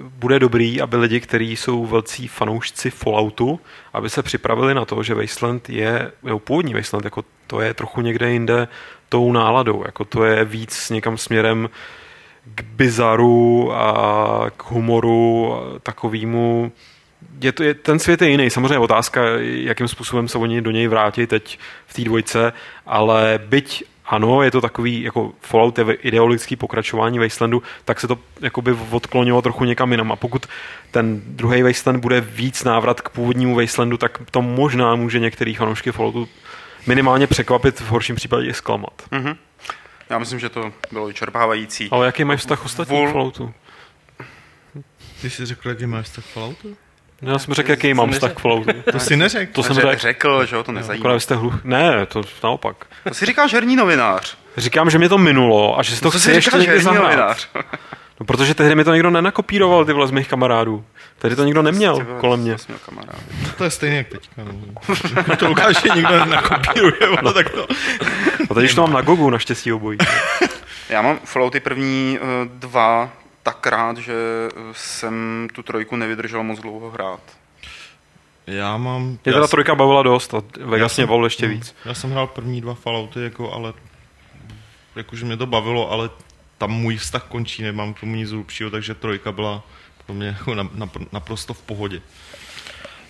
bude dobrý, aby lidi, kteří jsou velcí fanoušci Falloutu, aby se připravili na to, že Wasteland je, jo, původní Wasteland, jako to je trochu někde jinde tou náladou, jako to je víc někam směrem k bizaru a k humoru takovýmu je to, je, ten svět je jiný. Samozřejmě otázka, jakým způsobem se oni do něj vrátí teď v té dvojce, ale byť ano, je to takový jako Fallout je ideologický pokračování Wastelandu, tak se to jakoby odklonilo trochu někam jinam. A pokud ten druhý Wasteland bude víc návrat k původnímu Wastelandu, tak to možná může některý fanoušky Falloutu minimálně překvapit, v horším případě i zklamat. Mm-hmm. Já myslím, že to bylo vyčerpávající. Ale jaký máš vztah ostatní Vol... Falloutu? Ty jsi řekl, jaký máš vztah Falloutu? No, já jsem řekl, jaký mám vztah k Falloutu. To jsi neřekl. To jsem řekl. řekl, že ho to nezajímá. No, jste hluch... Ne, to naopak. To si říkáš herní novinář. Říkám, že mě to minulo a že si to, to chci ještě někdy zahrát. Novinář. No, protože tehdy mi to někdo nenakopíroval, ty vole z mých kamarádů. Tehdy to nikdo neměl kolem mě. No, to je stejně jak teďka. No. to ukáže, nikdo nenakopíruje, ale tak to. A teď už to mám na Gogu, naštěstí obojí. Já mám Fallouty první uh, dva tak rád, že jsem tu trojku nevydržel moc dlouho hrát. Já mám... Mě teda jsem, trojka bavila dost a Vegas mě bavil ještě víc. Já jsem hrál první dva Fallouty, jako, ale jakože mě to bavilo, ale tam můj vztah končí, nemám k tomu nic hlubšího, takže trojka byla pro mě jako na, na, naprosto v pohodě.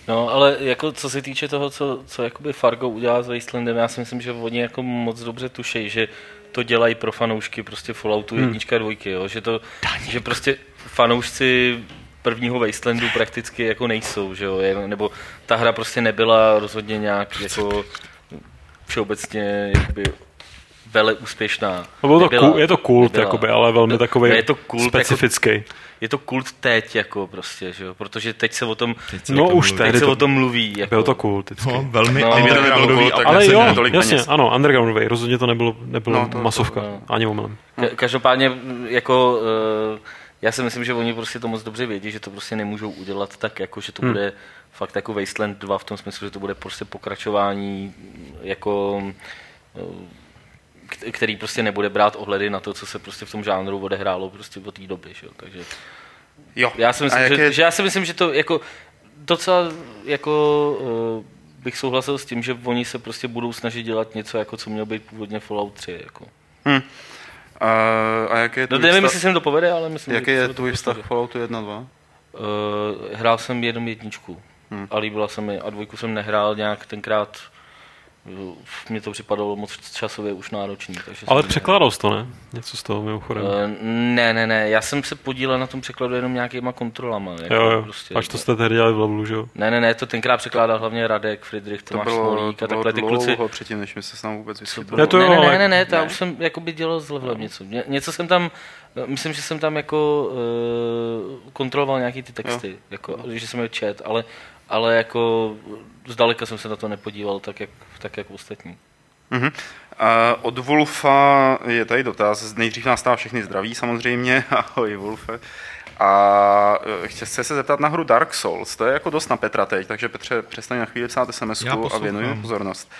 No, ale jako co se týče toho, co, co jakoby Fargo udělá s Wastelandem, já si myslím, že oni jako moc dobře tušejí, že to dělají pro fanoušky prostě Falloutu hmm. jednička, dvojky, jo? Že, to, že prostě fanoušci prvního Wastelandu prakticky jako nejsou, že jo? nebo ta hra prostě nebyla rozhodně nějak jako všeobecně jakoby vele úspěšná. No, to cool, je to kult, jakoby, ale velmi takový je to kult, jako- specifický. Jako, je to kult teď, jako prostě, že jo? protože teď se o tom, teď se no už teď se to, o tom mluví. Jako. Byl to kult. No, velmi no, undergroundový. Ale jo, jasně, peněz. ano, undergroundový, rozhodně to nebylo, nebylo no, to, masovka, to, no. ani omylem. Každopádně, jako, uh, já si myslím, že oni prostě to moc dobře vědí, že to prostě nemůžou udělat tak, jako, že to hmm. bude fakt jako Wasteland 2 v tom smyslu, že to bude prostě pokračování jako eh, který prostě nebude brát ohledy na to, co se prostě v tom žánru odehrálo prostě od té doby, že? takže jo. Já si myslím, že, je... že, já si myslím, že to jako docela jako uh, bych souhlasil s tím, že oni se prostě budou snažit dělat něco, jako co mělo být původně Fallout 3. Jako. Hmm. A, a jaký je no, nevím, jestli se jim to povede, ale myslím, Jaký je tvůj vztah k Falloutu 1 2? Uh, hrál jsem jenom jedničku hmm. a líbila se mi. A dvojku jsem nehrál nějak tenkrát mě to připadalo moc časově už náročný. Takže Ale překládal jsi to, ne? Něco z toho mimochodem. Uh, ne, ne, ne, já jsem se podílel na tom překladu jenom nějakýma kontrolama. Jako jo, jo. Prostě, Až to jste tehdy dělali v levelu, že jo? Ne, ne, ne, to tenkrát překládal hlavně Radek, Friedrich, Tomáš to bylo, Smolík a takhle ty kluci. To předtím, než mi se s námi vůbec vysvětlil. Ne, to jo, ne, ne, ne, ne, to já už jsem jakoby dělal s levelem něco. Něco jsem tam, myslím, že jsem tam jako uh, kontroloval nějaký ty texty, jo. jako, že jsem je čet, ale, ale jako zdaleka jsem se na to nepodíval tak, jak, tak, jak ostatní. Uh-huh. A od Wolfa je tady dotaz. Nejdřív nás stává všechny zdraví samozřejmě. Ahoj Wolfe. A e, chci se zeptat na hru Dark Souls. To je jako dost na Petra teď, takže Petře, přestaň na chvíli psát sms a věnuji pozornost. Uh,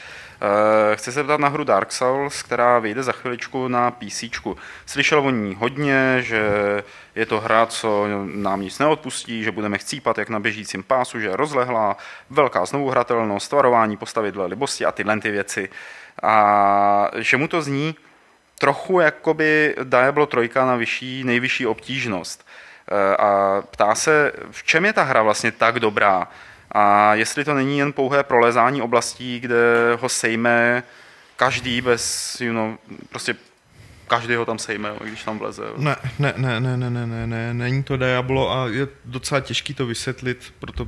chci se zeptat na hru Dark Souls, která vyjde za chviličku na PC. Slyšel o ní hodně, že je to hra, co nám nic neodpustí, že budeme chcípat jak na běžícím pásu, že je rozlehlá, velká znovuhratelnost, tvarování postavy dle libosti a tyhle ty věci. A že mu to zní trochu jakoby Diablo 3 na vyšší, nejvyšší obtížnost. Uh, a ptá se, v čem je ta hra vlastně tak dobrá? A jestli to není jen pouhé prolezání oblastí, kde ho sejme každý bez, you know, prostě každý ho tam sejme, když tam vleze. Ne, ne, ne, ne, ne, ne, ne, ne, není to Diablo a je docela těžký to vysvětlit, proto,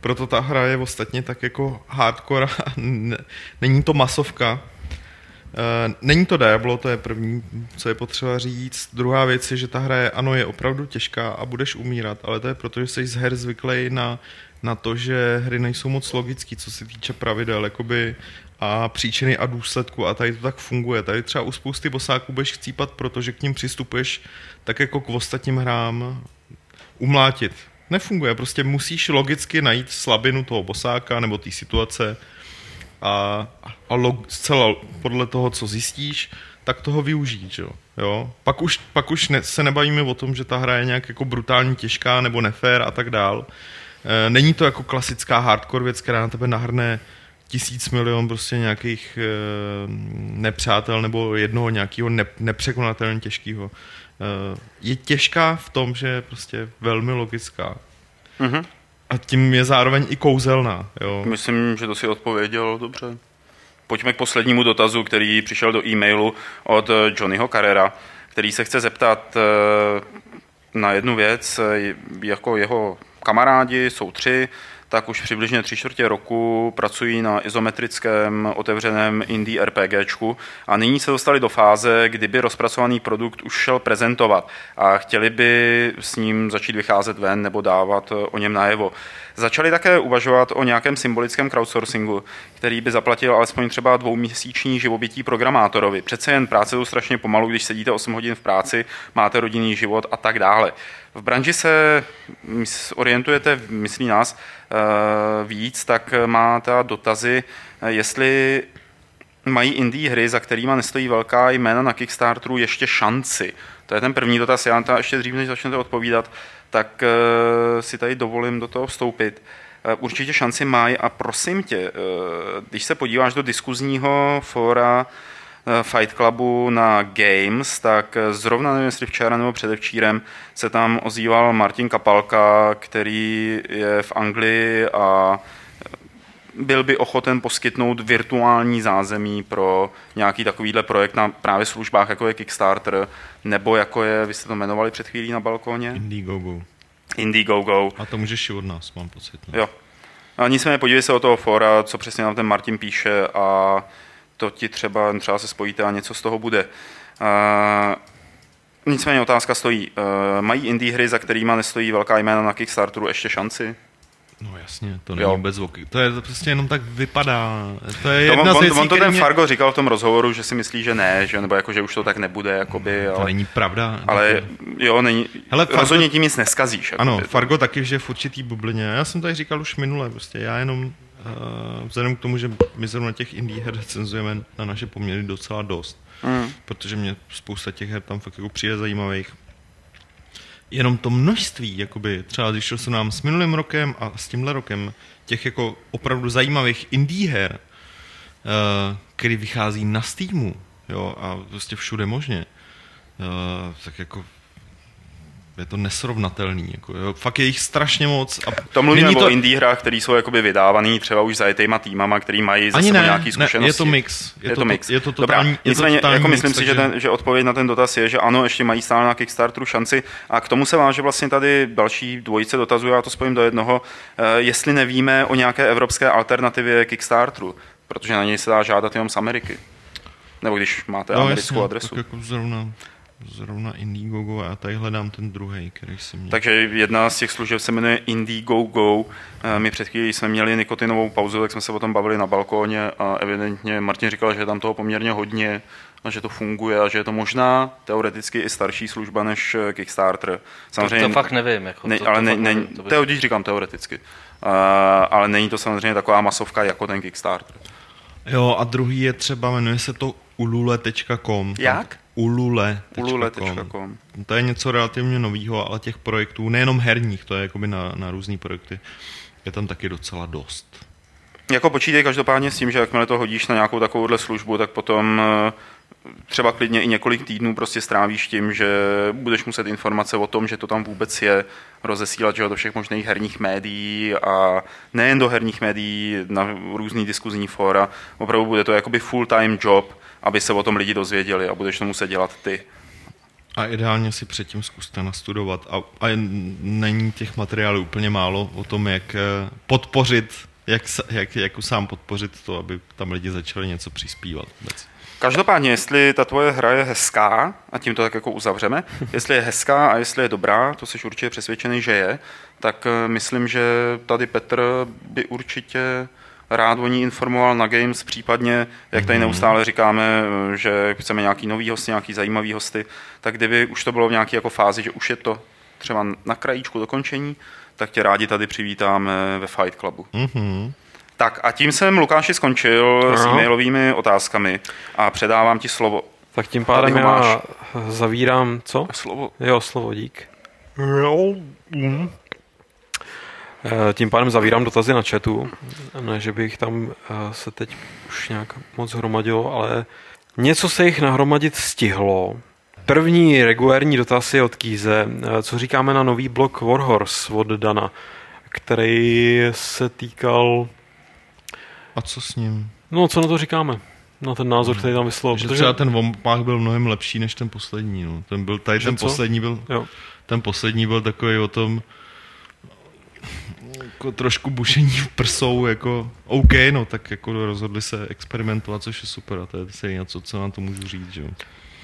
proto ta hra je ostatně tak jako hardcore a ne, není to masovka. Uh, není to Diablo, to je první, co je potřeba říct. Druhá věc je, že ta hra je, ano, je opravdu těžká a budeš umírat, ale to je proto, že jsi z her zvyklý na na to, že hry nejsou moc logické, co se týče pravidel jakoby, a příčiny a důsledku a tady to tak funguje. Tady třeba u spousty bosáků budeš chcípat, protože k ním přistupuješ tak jako k ostatním hrám umlátit. Nefunguje, prostě musíš logicky najít slabinu toho bosáka nebo té situace a, a log, zcela podle toho, co zjistíš, tak toho využít, jo. jo? Pak už, pak už ne, se nebavíme o tom, že ta hra je nějak jako brutálně těžká nebo nefér a tak dál. Eh, není to jako klasická hardcore věc, která na tebe nahrne tisíc milion prostě nějakých e, nepřátel nebo jednoho nějakého ne, nepřekonatelně těžkého. E, je těžká v tom, že je prostě velmi logická. Mm-hmm. A tím je zároveň i kouzelná. Jo. Myslím, že to si odpověděl dobře. Pojďme k poslednímu dotazu, který přišel do e-mailu od Johnnyho Carrera, který se chce zeptat na jednu věc, jako jeho kamarádi, jsou tři, tak už přibližně tři čtvrtě roku pracují na izometrickém otevřeném indie RPGčku a nyní se dostali do fáze, kdyby rozpracovaný produkt už šel prezentovat a chtěli by s ním začít vycházet ven nebo dávat o něm najevo. Začali také uvažovat o nějakém symbolickém crowdsourcingu, který by zaplatil alespoň třeba dvouměsíční živobytí programátorovi. Přece jen práce jsou strašně pomalu, když sedíte 8 hodin v práci, máte rodinný život a tak dále. V branži se orientujete, myslí nás, eh, víc, tak máte dotazy, eh, jestli mají indie hry, za kterými nestojí velká jména na Kickstarteru, ještě šanci. To je ten první dotaz. Já to ještě dřív, než začnete odpovídat, tak eh, si tady dovolím do toho vstoupit. Určitě šanci mají a prosím tě, když se podíváš do diskuzního fóra Eh, Fight Clubu na Games, tak eh, zrovna nevím, jestli včera nebo předevčírem se tam ozýval Martin Kapalka, který je v Anglii a eh, byl by ochoten poskytnout virtuální zázemí pro nějaký takovýhle projekt na právě službách, jako je Kickstarter, nebo jako je, vy jste to jmenovali před chvílí na balkóně? Indiegogo. Indiegogo. A to můžeš i od nás, mám pocit. Ne? Jo. A nicméně podívej se o toho fora, co přesně nám ten Martin píše a to ti třeba, třeba se spojíte a něco z toho bude. Uh, nicméně otázka stojí, uh, mají indie hry, za kterými nestojí velká jména na Kickstarteru ještě šanci? No jasně, to není jo. vůbec zvuky. To je to prostě jenom tak vypadá. To je jedna to, on, věcí, on to ten mě... Fargo říkal v tom rozhovoru, že si myslí, že ne, že, nebo jako, že už to tak nebude, jakoby, to ale, není pravda. Ale jo, není, Hele, Fargo, rozhodně tím nic neskazíš. Ano, jakoby, Fargo taky, že v určitý bublině. Já jsem tady říkal už minule, prostě já jenom uh, vzhledem k tomu, že my zrovna těch indie her recenzujeme na naše poměry docela dost, mm. protože mě spousta těch her tam fakt jako přijde zajímavých, jenom to množství, jakoby, třeba když se nám s minulým rokem a s tímhle rokem těch jako opravdu zajímavých indie her, uh, který vychází na Steamu, jo, a prostě všude možně, uh, tak jako je to nesrovnatelný. Jako, jo. Fakt je jich strašně moc. A to mluvíme to... o indie hrách, které jsou jakoby vydávaný třeba už zajetýma týmama, který mají za sebou nějaký zkušenosti. Ne, je to mix. Je, je to, to mix. Je to totální, Dobrá, nicméně, to jako myslím mix, si, takže... že, ten, že odpověď na ten dotaz je, že ano, ještě mají stále na Kickstarteru šanci. A k tomu se váže vlastně tady další dvojice dotazů, já to spojím do jednoho, uh, jestli nevíme o nějaké evropské alternativě Kickstarteru, protože na něj se dá žádat jenom z Ameriky. Nebo když máte no, americkou jasně, adresu. Tak jako zrovna zrovna Indiegogo a tady hledám ten druhý, který jsem měl. Takže jedna z těch služeb se jmenuje Indiegogo. Eh, my před chvílí jsme měli nikotinovou pauzu, tak jsme se o tom bavili na balkóně a evidentně Martin říkal, že je tam toho poměrně hodně a že to funguje a že je to možná teoreticky i starší služba než eh, Kickstarter. Samozřejmě, to, to fakt nevím. Jako, ne, to, ale to ne, ne, nevím, to by... když říkám teoreticky. Uh, ale není to samozřejmě taková masovka jako ten Kickstarter. Jo, a druhý je třeba, jmenuje se to ulule.com. Jak? ulule.com. ulule.com. To je něco relativně nového, ale těch projektů, nejenom herních, to je jakoby na, na různé projekty, je tam taky docela dost. Jako počítej každopádně s tím, že jakmile to hodíš na nějakou takovouhle službu, tak potom eh, třeba klidně i několik týdnů prostě strávíš tím, že budeš muset informace o tom, že to tam vůbec je, rozesílat že do všech možných herních médií a nejen do herních médií, na různý diskuzní fóra. Opravdu bude to jakoby full-time job, aby se o tom lidi dozvěděli a budeš to muset dělat ty. A ideálně si předtím zkuste nastudovat. A, a není těch materiálů úplně málo o tom, jak eh, podpořit, jak, jak, jak sám podpořit to, aby tam lidi začali něco přispívat. Vůbec. Každopádně, jestli ta tvoje hra je hezká, a tím to tak jako uzavřeme, jestli je hezká a jestli je dobrá, to jsi určitě přesvědčený, že je, tak eh, myslím, že tady Petr by určitě rád o ní informoval na Games, případně, jak tady mhm. neustále říkáme, že chceme nějaký nový hosty, nějaký zajímavý hosty, tak kdyby už to bylo v nějaké jako fázi, že už je to třeba na krajíčku dokončení, tak tě rádi tady přivítáme ve Fight Clubu. Mm-hmm. Tak a tím jsem Lukáši skončil Aha. s e-mailovými otázkami a předávám ti slovo. Tak tím pádem já zavírám, co? Slovo. Jo, slovo, dík. Jo. Mm. Eh, tím pádem zavírám dotazy na chatu. Ne, že bych tam eh, se teď už nějak moc hromadilo, ale něco se jich nahromadit stihlo. První regulární dotaz je od Kýze. Eh, co říkáme na nový blok Warhorse od Dana, který se týkal... A co s ním? No, co na to říkáme? Na ten názor, který tam vyslovil. Že protože... třeba ten vompách byl mnohem lepší než ten poslední. No. Ten byl, tady ten co? poslední byl, jo. ten poslední byl takový o tom, jako trošku bušení v prsou, jako OK, no tak jako rozhodli se experimentovat, což je super a to je se něco, co nám to můžu říct, že jo.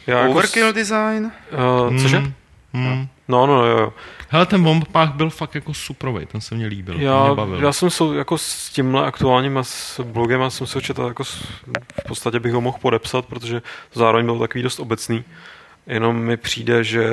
Já Overkill jako design? Uh, cože? Hmm. Hmm. No, no, jo, jo. Hele, ten bombpách byl fakt jako suprovej, ten se mě líbil, já, mě bavil. Já jsem se jako s tímhle aktuálním s blogem, já jsem se očetal jako v podstatě bych ho mohl podepsat, protože zároveň byl takový dost obecný. Jenom mi přijde, že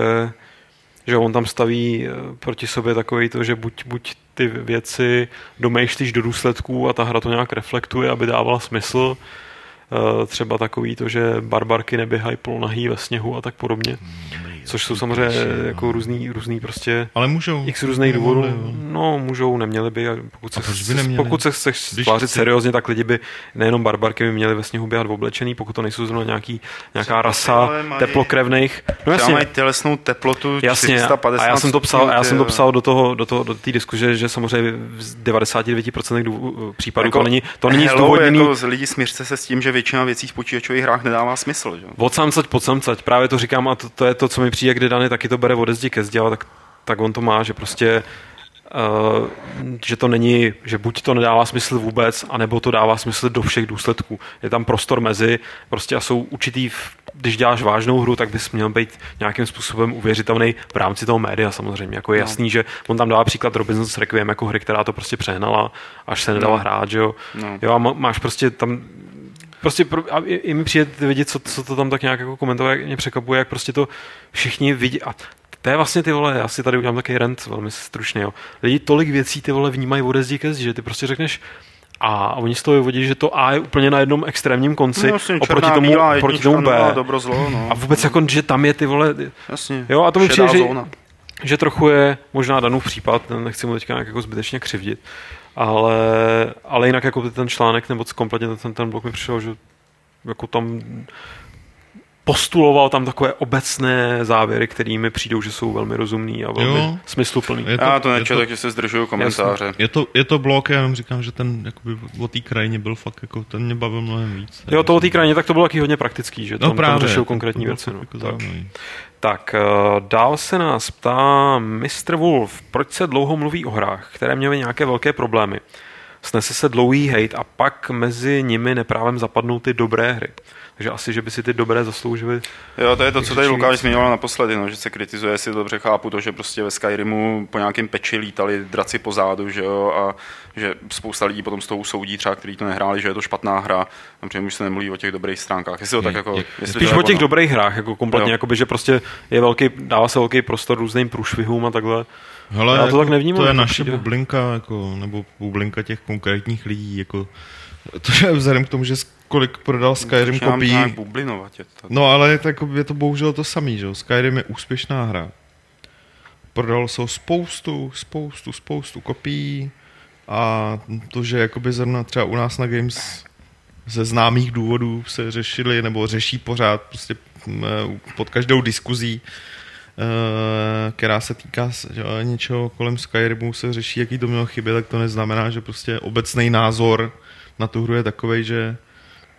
že on tam staví eh, proti sobě takový to, že buď, buď ty věci domýšlíš do důsledků a ta hra to nějak reflektuje, aby dávala smysl, eh, třeba takový to, že barbarky neběhají polonahý ve sněhu a tak podobně. Hmm, Což jsou samozřejmě jako různý, různý prostě Ale můžou. x různých důvodů. No, můžou, neměli by. Pokud se, by neměli? pokud se chceš stvářit seriózně, tak lidi by nejenom barbarky by měli ve sněhu běhat v oblečený, pokud to nejsou zrovna nějaký, nějaká rasa teplokrevných. No jasně. mají tělesnou teplotu jasně, 450 a já jsem to psal, a já jsem to psal do toho, do toho, do té diskuze, že samozřejmě v 99% případů jako, to není, to není hello, zdůvodněný. Jako lidi smířte se s tím, že většina věcí v počítačových hrách nedává smysl. Že? Od samcať, pod samcať, právě to říkám a to, to je to, co mi přijde, kdy Dany taky to bere ode zdi ke zdi, ale tak, tak on to má, že prostě Uh, že to není, že buď to nedává smysl vůbec, anebo to dává smysl do všech důsledků. Je tam prostor mezi, prostě a jsou určitý, když děláš vážnou hru, tak bys měl být nějakým způsobem uvěřitelný v rámci toho média samozřejmě. Jako je no. jasný, že on tam dává příklad Robinson's Requiem jako hry, která to prostě přehnala, až se nedala no. hrát, že jo. No. Jo a máš prostě tam prostě pro, a i, i mi přijde vidět, co, co to tam tak nějak jako komentuje, jak mě překvapuje, jak prostě to všichni vidí. A to je vlastně ty vole, já si tady udělám takový rent velmi stručně, jo. Lidi tolik věcí ty vole vnímají ode zdi ke zdi, že ty prostě řekneš, a, oni z toho vyvodí, že to A je úplně na jednom extrémním konci no, jasně, oproti tomu, bílá, oproti tomu B. Dobro, zlo, no. A vůbec jako, že tam je ty vole... Jasně, jo, a to mi přijde, že, že trochu je možná danův případ, nechci mu teďka nějak jako zbytečně křivdit, ale, ale jinak jako ten článek nebo kompletně ten, ten blok mi přišel, že jako tam postuloval tam takové obecné závěry, kterými přijdou, že jsou velmi rozumný a velmi jo, smysluplný. Je to, já to nečel, takže se zdržuju komentáře. Je to, je to blok, já jenom říkám, že ten jakoby, o té krajině byl fakt, jako, ten mě bavil mnohem víc. Jo, to o té krajině, tak to bylo taky hodně praktický, že no tam, právě, tam řešil konkrétní věci. No. Jako tak. Tak, uh, dál se nás ptá Mr. Wolf, proč se dlouho mluví o hrách, které měly nějaké velké problémy. Snese se dlouhý hate a pak mezi nimi neprávem zapadnou ty dobré hry. Takže asi, že by si ty dobré zasloužili. Jo, to je to, co tady Lukáš zmiňoval naposledy, no, že se kritizuje, si dobře chápu to, že prostě ve Skyrimu po nějakém peči lítali draci po zádu, že jo, a že spousta lidí potom z toho soudí třeba, kteří to nehráli, že je to špatná hra, například už se nemluví o těch dobrých stránkách. Jestli to tak jako, jestli Spíš o těch dobrých hrách, jako kompletně, jakoby, že prostě je velký, dává se velký prostor různým průšvihům a takhle. Hele, Já to jako, tak nevnímám. To je naše bublinka, jako, nebo bublinka těch konkrétních lidí, jako, to je vzhledem k tomu, že kolik prodal Skyrim kopií. No ale tak je to bohužel to samý, že Skyrim je úspěšná hra. Prodalo se spoustu, spoustu, spoustu kopií a to, že jakoby zrovna třeba u nás na Games ze známých důvodů se řešili nebo řeší pořád prostě pod každou diskuzí, eh, která se týká něčeho kolem Skyrimu, se řeší, jaký to mělo chyby, tak to neznamená, že prostě obecný názor na tu hru je takový, že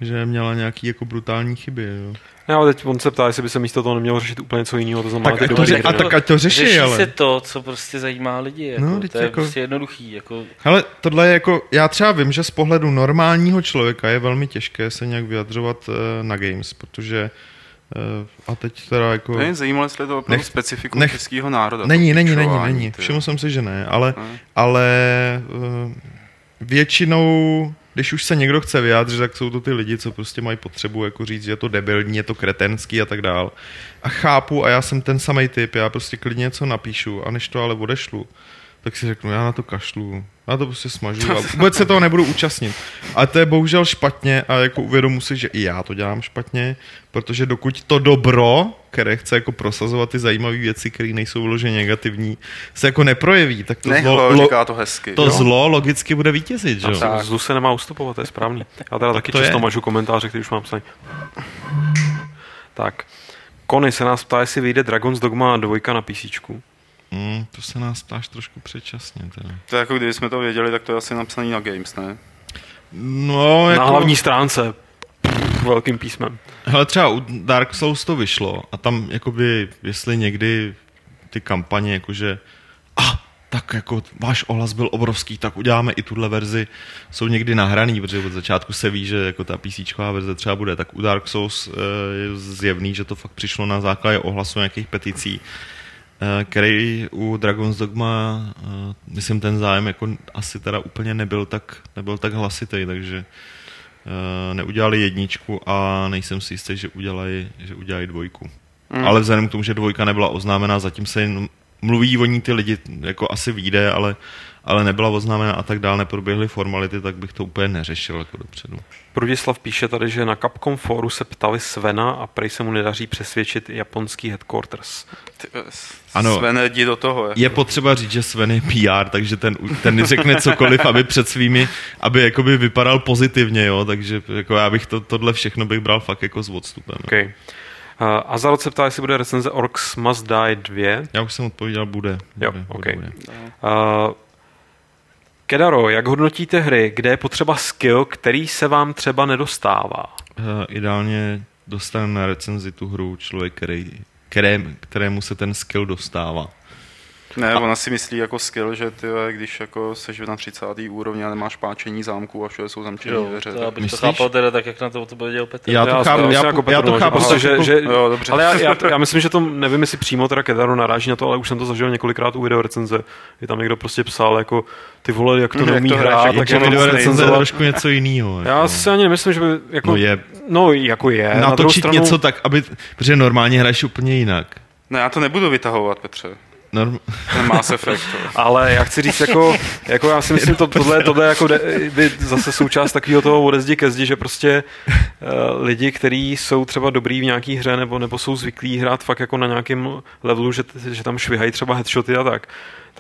že měla nějaký jako brutální chyby. Jo. Ne, ale teď on se ptá, jestli by se místo toho nemělo řešit úplně něco jiného, to znamená tak ty to ře- A tak ať to řeší, Řeší ale. se to, co prostě zajímá lidi, jako, no, to je jako... prostě jednoduchý. Jako... Ale tohle je jako, já třeba vím, že z pohledu normálního člověka je velmi těžké se nějak vyjadřovat uh, na games, protože uh, a teď teda jako... Není zajímavé, jestli to opravdu specifikum nech, českého národa. Není, není, není, není. Všiml jsem si, že ne, ale, ne. ale uh, většinou když už se někdo chce vyjádřit, tak jsou to ty lidi, co prostě mají potřebu jako říct, že je to debilní, je to kretenský a tak dál. A chápu, a já jsem ten samý typ, já prostě klidně něco napíšu a než to ale odešlu, tak si řeknu, já na to kašlu, já to prostě smažu a vůbec se toho nebudu účastnit. A to je bohužel špatně a jako uvědomu si, že i já to dělám špatně, protože dokud to dobro, které chce jako prosazovat ty zajímavé věci, které nejsou vloženě negativní, se jako neprojeví, tak to, Nehlo, zlo, lo, říká to, hezky, to zlo logicky bude vítězit. Že? Zlu se nemá ustupovat, to je správný. Já teda taky často je. mažu komentáře, který už mám psaný. Tak. Kony se nás ptá, jestli vyjde Dragon's Dogma 2 na PC. Mm, to se nás ptáš trošku předčasně. Teda. To je jako kdyby jsme to věděli, tak to je asi napsaný na Games, ne? No, jako... Na hlavní stránce. Pff, velkým písmem. Ale třeba u Dark Souls to vyšlo a tam jakoby, jestli někdy ty kampaně jakože a ah, tak jako váš ohlas byl obrovský, tak uděláme i tuhle verzi, jsou někdy nahraný, protože od začátku se ví, že jako ta PC verze třeba bude, tak u Dark Souls eh, je zjevný, že to fakt přišlo na základě ohlasu nějakých peticí který u Dragon's Dogma, eh, myslím, ten zájem jako asi teda úplně nebyl tak, nebyl tak hlasitý, takže eh, neudělali jedničku a nejsem si jistý, že udělají, že udělají dvojku. Mm. Ale vzhledem k tomu, že dvojka nebyla oznámená, zatím se jen mluví o ní ty lidi, jako asi vyjde, ale ale nebyla oznámena a tak dále, neproběhly formality, tak bych to úplně neřešil jako dopředu. Prudislav píše tady, že na Capcom foru se ptali Svena a prej se mu nedaří přesvědčit japonský headquarters. Ty, ano, Sven, jdi do toho. Jako. Je potřeba říct, že Sven je PR, takže ten, ten řekne cokoliv, aby před svými, aby jakoby vypadal pozitivně, jo, takže jako já bych to, tohle všechno bych bral fakt jako s odstupem. Okay. Uh, Azarot se ptá, jestli bude recenze Orcs Must Die 2. Já už jsem odpověděl, bude. bude jo, bude, okay. bude. Uh, Kedaro, jak hodnotíte hry, kde je potřeba skill, který se vám třeba nedostává? Uh, ideálně dostane na recenzi tu hru člověk, který, které, kterému se ten skill dostává. Ne, a... ona si myslí jako skill, že ty, když jako seš na 30. úrovni a nemáš páčení zámku a všude jsou zamčené dveře. To, abych Myslíš? to chápal teda tak, jak na to odpověděl Petr. Já to chápu, já, já, jako já to chápu, prostě, že, že, jo, dobře. ale já, já, já, myslím, že to, nevím, jestli přímo teda Kedaru naráží na to, ale už jsem to zažil několikrát u video recenze, kdy tam někdo prostě psal jako ty vole, jak to hmm, neumí hrát, tak je video recenze trošku něco jiného. Já si ani nemyslím, že by jako, no, je, no jako je. Natočit na něco tak, aby, protože normálně hraješ úplně jinak. Ne, já to nebudu vytahovat, Petře. Norm... Ten Mass Effect. Ale já chci říct, jako, jako já si myslím, to, tohle, tohle jako de, by zase součást takového toho odezdi ke zdi, že prostě uh, lidi, kteří jsou třeba dobrý v nějaký hře nebo, nebo jsou zvyklí hrát fakt jako na nějakém levelu, že, že tam švihají třeba headshoty a tak,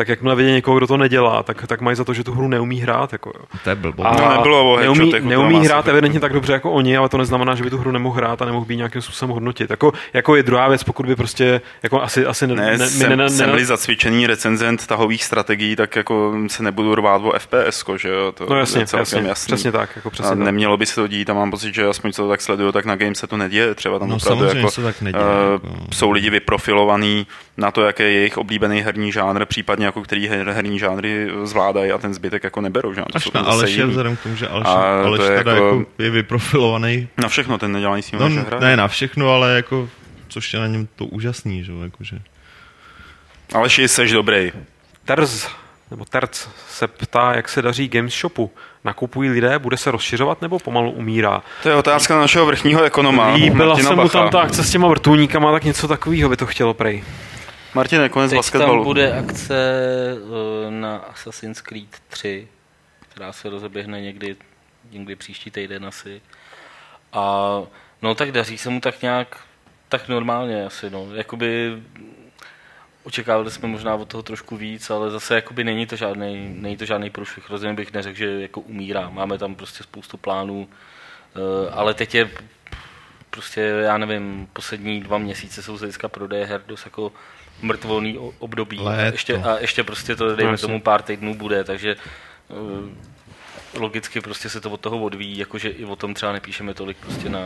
tak jakmile vidí někoho, kdo to nedělá, tak, tak mají za to, že tu hru neumí hrát. Jako, jo. To je blbo. A no, nebylo o neumí, neumí hrát evidentně tak dobře jako oni, ale to neznamená, že by tu hru nemohl hrát a nemohl být nějakým způsobem hodnotit. Jako, jako je druhá věc, pokud by prostě, jako asi, asi ne, ne, jsem, ne, ne, jsem ne, zacvičený recenzent tahových strategií, tak jako se nebudu rvát o FPS, že jo, to no jasně, je jasně, jasný. přesně tak. Jako přesně a tak. nemělo by se to dít a mám pocit, že aspoň co to tak sleduju, tak na game se to neděje, třeba tam no, opravdu jako, se tak neděje, uh, jako. jsou lidi vyprofilovaní na to, jaký je jejich oblíbený herní žánr, případně jako který her, herní žánry zvládají a ten zbytek jako neberou. Že? Až na Aleše, vzhledem k tomu, že Aleš, Aleš je, teda jako, jako je vyprofilovaný. Na všechno, ten nedělá nic no, hra. Ne, na všechno, ale jako, což je na něm to úžasný, že? Jakože. Aleš, jsi dobrý. Terz, nebo Terc se ptá, jak se daří Games Shopu. Nakupují lidé, bude se rozšiřovat nebo pomalu umírá? To je otázka na našeho vrchního ekonoma. Líbila se mu tam ta akce s těma vrtulníkama, tak něco takového by to chtělo prej. Martin, konec Teď basketbalu. tam bude akce eh, na Assassin's Creed 3, která se rozeběhne někdy, někdy příští týden asi. A no tak daří se mu tak nějak, tak normálně asi, no. Jakoby očekávali jsme možná od toho trošku víc, ale zase jakoby není to žádný, není to žádný průšvih. Rozhodně bych neřekl, že jako umírá. Máme tam prostě spoustu plánů, eh, ale teď je prostě, já nevím, poslední dva měsíce jsou z hlediska prodeje her dost jako mrtvolný období. A ještě, a ještě prostě to, dejme no, tomu, pár týdnů bude, takže uh, logicky prostě se to od toho odvíjí, jakože i o tom třeba nepíšeme tolik prostě na,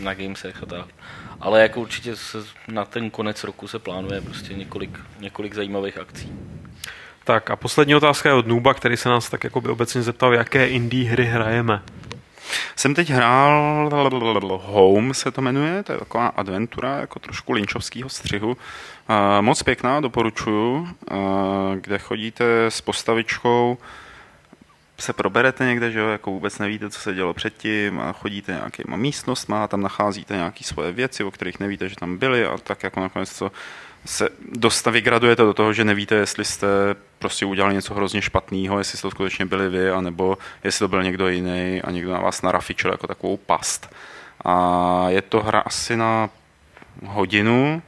na gamesech a tak. Ale jako určitě se na ten konec roku se plánuje prostě několik, několik zajímavých akcí. Tak a poslední otázka je od Nuba, který se nás tak jako by obecně zeptal, jaké indie hry hrajeme. Jsem teď hrál Home se to jmenuje, to je taková adventura, jako trošku linčovského střihu. Moc pěkná, doporučuju, kde chodíte s postavičkou, se proberete někde, že jo, jako vůbec nevíte, co se dělo předtím a chodíte nějakýma místnostma a tam nacházíte nějaké svoje věci, o kterých nevíte, že tam byly a tak jako nakonec to se dosta vygradujete do toho, že nevíte, jestli jste prostě udělali něco hrozně špatného, jestli to skutečně byli vy, anebo jestli to byl někdo jiný a někdo na vás narafičil jako takovou past. A je to hra asi na hodinu,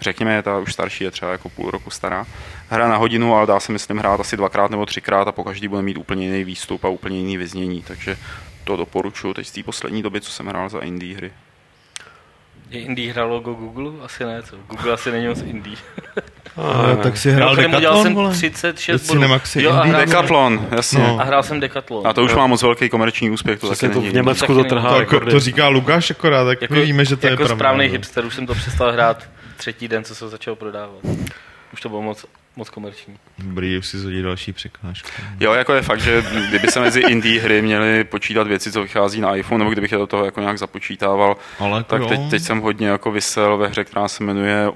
řekněme, je ta už starší, je třeba jako půl roku stará. Hra na hodinu, ale dá se myslím hrát asi dvakrát nebo třikrát a po každý bude mít úplně jiný výstup a úplně jiný vyznění, takže to doporučuji teď z té poslední doby, co jsem hrál za indie hry. Je indie hrál logo Google? Asi ne, to. Google asi není moc indie. A, tak si hrál Decathlon, Udělal jsem 36 bodů. Jo, a Decathlon, jasně. No. A hrál jsem Decathlon. A to už má moc velký komerční úspěch. To taky to v Německu to trhá. To, jako, to říká Lukáš akorát, tak jako, my víme, že to jako je pravda. Jako správný hipster, už jsem to přestal hrát třetí den, co se začal prodávat. Už to bylo moc, moc komerční. Dobrý, už si zhodí další překážku. Jo, jako je fakt, že kdyby se mezi indie hry měly počítat věci, co vychází na iPhone, nebo kdybych je do toho jako nějak započítával, Ale tak teď, teď, jsem hodně jako vysel ve hře, která se jmenuje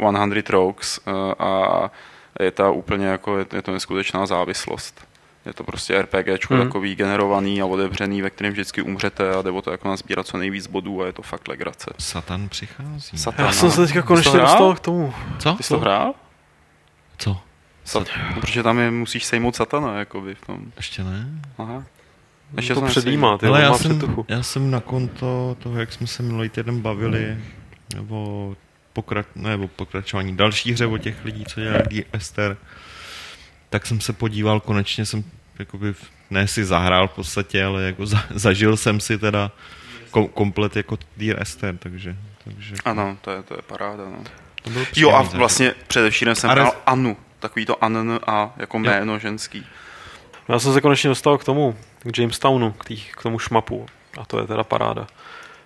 100 Rogues eh, a je to úplně jako, je to neskutečná závislost. Je to prostě RPG hmm. takový generovaný a otevřený, ve kterém vždycky umřete a jde o to jako nazbírat co nejvíc bodů a je to fakt legrace. Satan přichází. Satan, Já jsem se teďka konečně dostal k tomu. Co? Ty jsi to hrál? Co? Sat, protože tam je, musíš sejmout satana, jakoby v tom. Ještě ne? Aha. Ještě to předjímá, ty Ale já jsem, já jsem na konto toho, jak jsme se minulý týden bavili, nebo, pokra, nebo pokračování další hře o těch lidí, co dělají Ester, tak jsem se podíval, konečně jsem jakoby, ne si zahrál v podstatě, ale jako za, zažil jsem si teda kom, komplet jako Dear Esther, takže, takže... Ano, to je, to je paráda, no. Jo a vlastně především jsem hrál Anu, takový to An a jako jméno jo. ženský. Já jsem se konečně dostal k tomu, k Jamestownu, k, tý, k tomu šmapu. A to je teda paráda.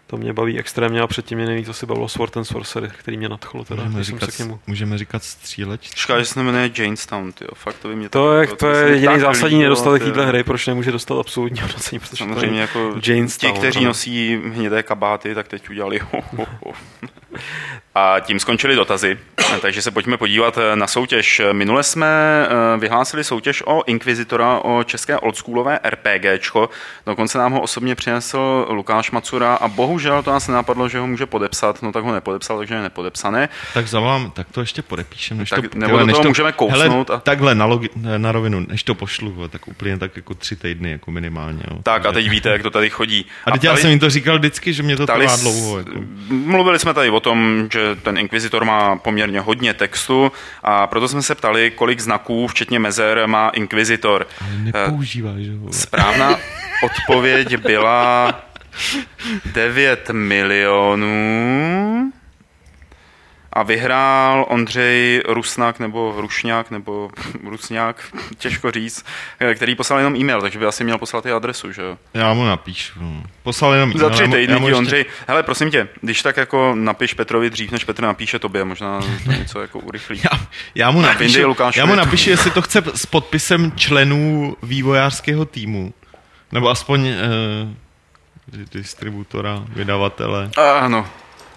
To mě baví extrémně a předtím mě nejvíc asi bavilo Sword and Sorcery, který mě nadchlo. Teda, můžeme, říkat, se k němu. můžeme říkat stříleč. Škoda, že se jmenuje Janestown, tyjo. Fakt to by mě to, je, to, to je jediný zásadní nedostatek téhle hry, proč nemůže dostat absolutní hodnocení, protože Samozřejmě jako Janestown, ti, kteří nosí hnědé kabáty, tak teď udělali ho, ho, ho. A tím skončily dotazy, takže se pojďme podívat na soutěž. Minule jsme eh, vyhlásili soutěž o Inquisitora, o české oldschoolové RPGčko. Dokonce nám ho osobně přinesl Lukáš Macura a bohužel to nás nenapadlo, že ho může podepsat, no tak ho nepodepsal, takže je nepodepsané. Tak zavolám, tak to ještě podepíšem. Než tak, to, nebo toho to, můžeme kousnout. Hele, a... Takhle na, logi, na rovinu, než to pošlu, tak úplně tak jako tři týdny jako minimálně. Jo. Tak a teď víte, jak to tady chodí. A teď a tady, já jsem jim to říkal vždycky, že mě to trvá dlouho. Jako. Mluvili jsme tady o tom, že ten Inquisitor má poměrně hodně textu a proto jsme se ptali, kolik znaků, včetně mezer, má Inquisitor. Ale nepoužívá, že Správná odpověď byla 9 milionů a vyhrál Ondřej Rusnak nebo Rušňák nebo Rusňák, těžko říct, který poslal jenom e-mail, takže by asi měl poslat i adresu, že jo? Já mu napíšu. Poslal jenom e-mail. Za tři týdny ještě... Ondřej. Hele, prosím tě, když tak jako napiš Petrovi dřív, než Petr napíše tobě, možná to něco jako urychlí. Já, já mu napíšu, já mu napíšu, jestli to chce s podpisem členů vývojářského týmu. Nebo aspoň uh, distributora, vydavatele. Ano,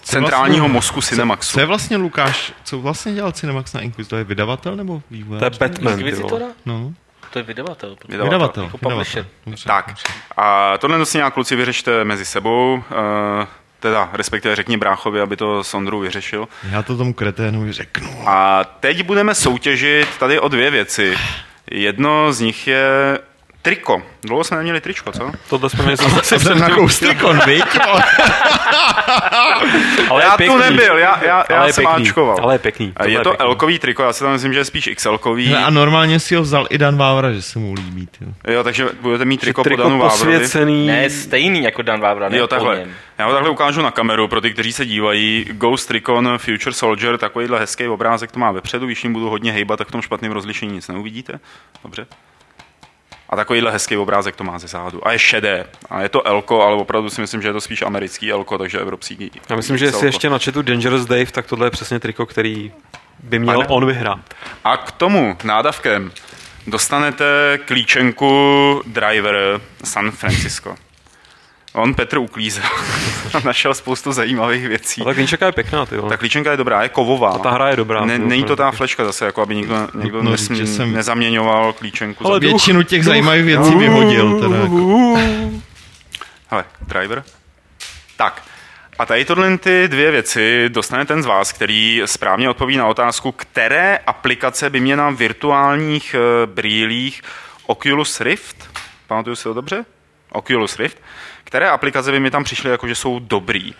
centrálního vlastně, mozku Cinemaxu. Co je vlastně Lukáš, co vlastně dělal Cinemax na Inquisitor? To je vydavatel nebo vývojář? To je Batman. Inquisitora? No. To je vydavatel. Vydavatel. vydavatel, jako publisher. Vydavatel. Tak. A tohle si nějak kluci vyřešte mezi sebou. Uh, teda respektive řekni bráchovi, aby to s Ondrou vyřešil. Já to tomu kreténu řeknu. A teď budeme soutěžit tady o dvě věci. Jedno z nich je Triko. Dlouho jsme neměli tričko, co? Tohle jsme měli zase jsem na trikon, viď? ale já pěkný. tu nebyl, já, já, já jsem pěkný. máčkoval. Ale je pěkný. Tohle je to pěkný. L-kový triko, já si tam myslím, že je spíš XL-kový. A normálně si ho vzal i Dan Vávra, že se mu líbí. Jo, jo takže budete mít triko, triko po Danu Vávrovi. Ne, stejný jako Dan Vávra, ne jo, takhle. Já ho takhle ukážu na kameru pro ty, kteří se dívají. Ghost Recon Future Soldier, takovýhle hezký obrázek to má vepředu, když jim budu hodně hejbat, tak v tom špatném rozlišení nic neuvidíte. Dobře. A takovýhle hezký obrázek to má ze zádu. A je šedé. A je to Elko, ale opravdu si myslím, že je to spíš americký Elko, takže evropský. Já myslím, že jestli ještě načetu Dangerous Dave, tak tohle je přesně triko, který by měl on vyhrát. A k tomu nádavkem dostanete klíčenku Driver San Francisco. On Petr uklízel. Našel spoustu zajímavých věcí. A ta klíčenka je pěkná, ty Ta klíčenka je dobrá, je kovová. A ta hra je dobrá. Ne, není to ta fleška zase, jako aby nikdo, nikdo no, nesmí, jsem... nezaměňoval klíčenku. Ale většinu těch duch, zajímavých věcí duch, vyhodil. Teda jako. Hele, driver. Tak, a tady tohle ty dvě věci dostane ten z vás, který správně odpoví na otázku, které aplikace by mě na virtuálních uh, brýlích Oculus Rift, pamatuju si to dobře? Oculus Rift, které aplikace by mi tam přišly jako, že jsou dobrý?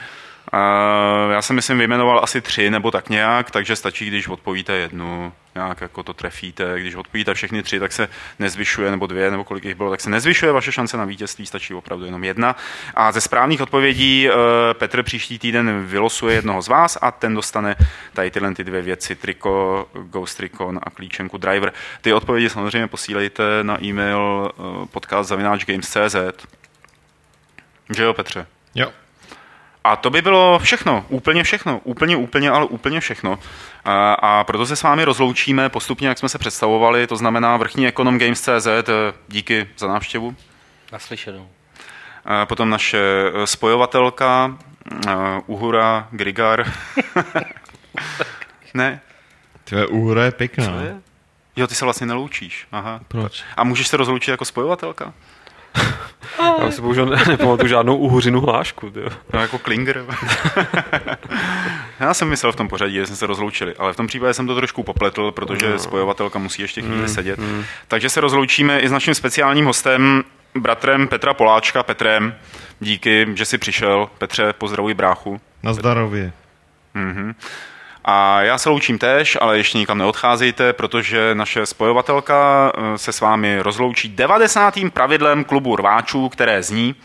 Já jsem myslím vyjmenoval asi tři nebo tak nějak, takže stačí, když odpovíte jednu, nějak jako to trefíte. Když odpovíte všechny tři, tak se nezvyšuje, nebo dvě, nebo kolik jich bylo, tak se nezvyšuje vaše šance na vítězství, stačí opravdu jenom jedna. A ze správných odpovědí eh, Petr příští týden vylosuje jednoho z vás a ten dostane tady tyhle ty dvě věci, triko, Ghost Recon a klíčenku Driver. Ty odpovědi samozřejmě posílejte na e-mail eh, podcast games.cz. Že jo, Petře? Jo. A to by bylo všechno, úplně všechno, úplně, úplně, ale úplně všechno. A, a proto se s vámi rozloučíme postupně, jak jsme se představovali, to znamená vrchní ekonom Games.cz, eh, díky za návštěvu. Naslyšenou. A potom naše eh, spojovatelka, uh, Uhura Grigar. ne? Tvoje Uhura je pěkná. Co je? Jo, ty se vlastně neloučíš. Aha. Proč? A můžeš se rozloučit jako spojovatelka? Já si bohužel nepamatuju žádnou uhořinu hlášku. Tyjo. No, jako Klinger. Já jsem myslel v tom pořadí, že jsme se rozloučili, ale v tom případě jsem to trošku popletl, protože no. spojovatelka musí ještě chvíli mm, sedět. Mm. Takže se rozloučíme i s naším speciálním hostem, bratrem Petra Poláčka, Petrem. Díky, že jsi přišel. Petře, pozdravuj bráchu. Na zdarově. Mm-hmm. A já se loučím tež, ale ještě nikam neodcházejte, protože naše spojovatelka eh, se s vámi rozloučí 90. pravidlem klubu rváčů, které zní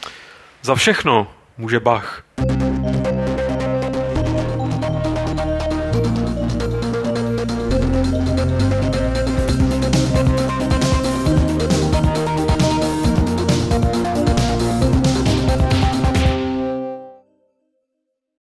Za všechno může Bach.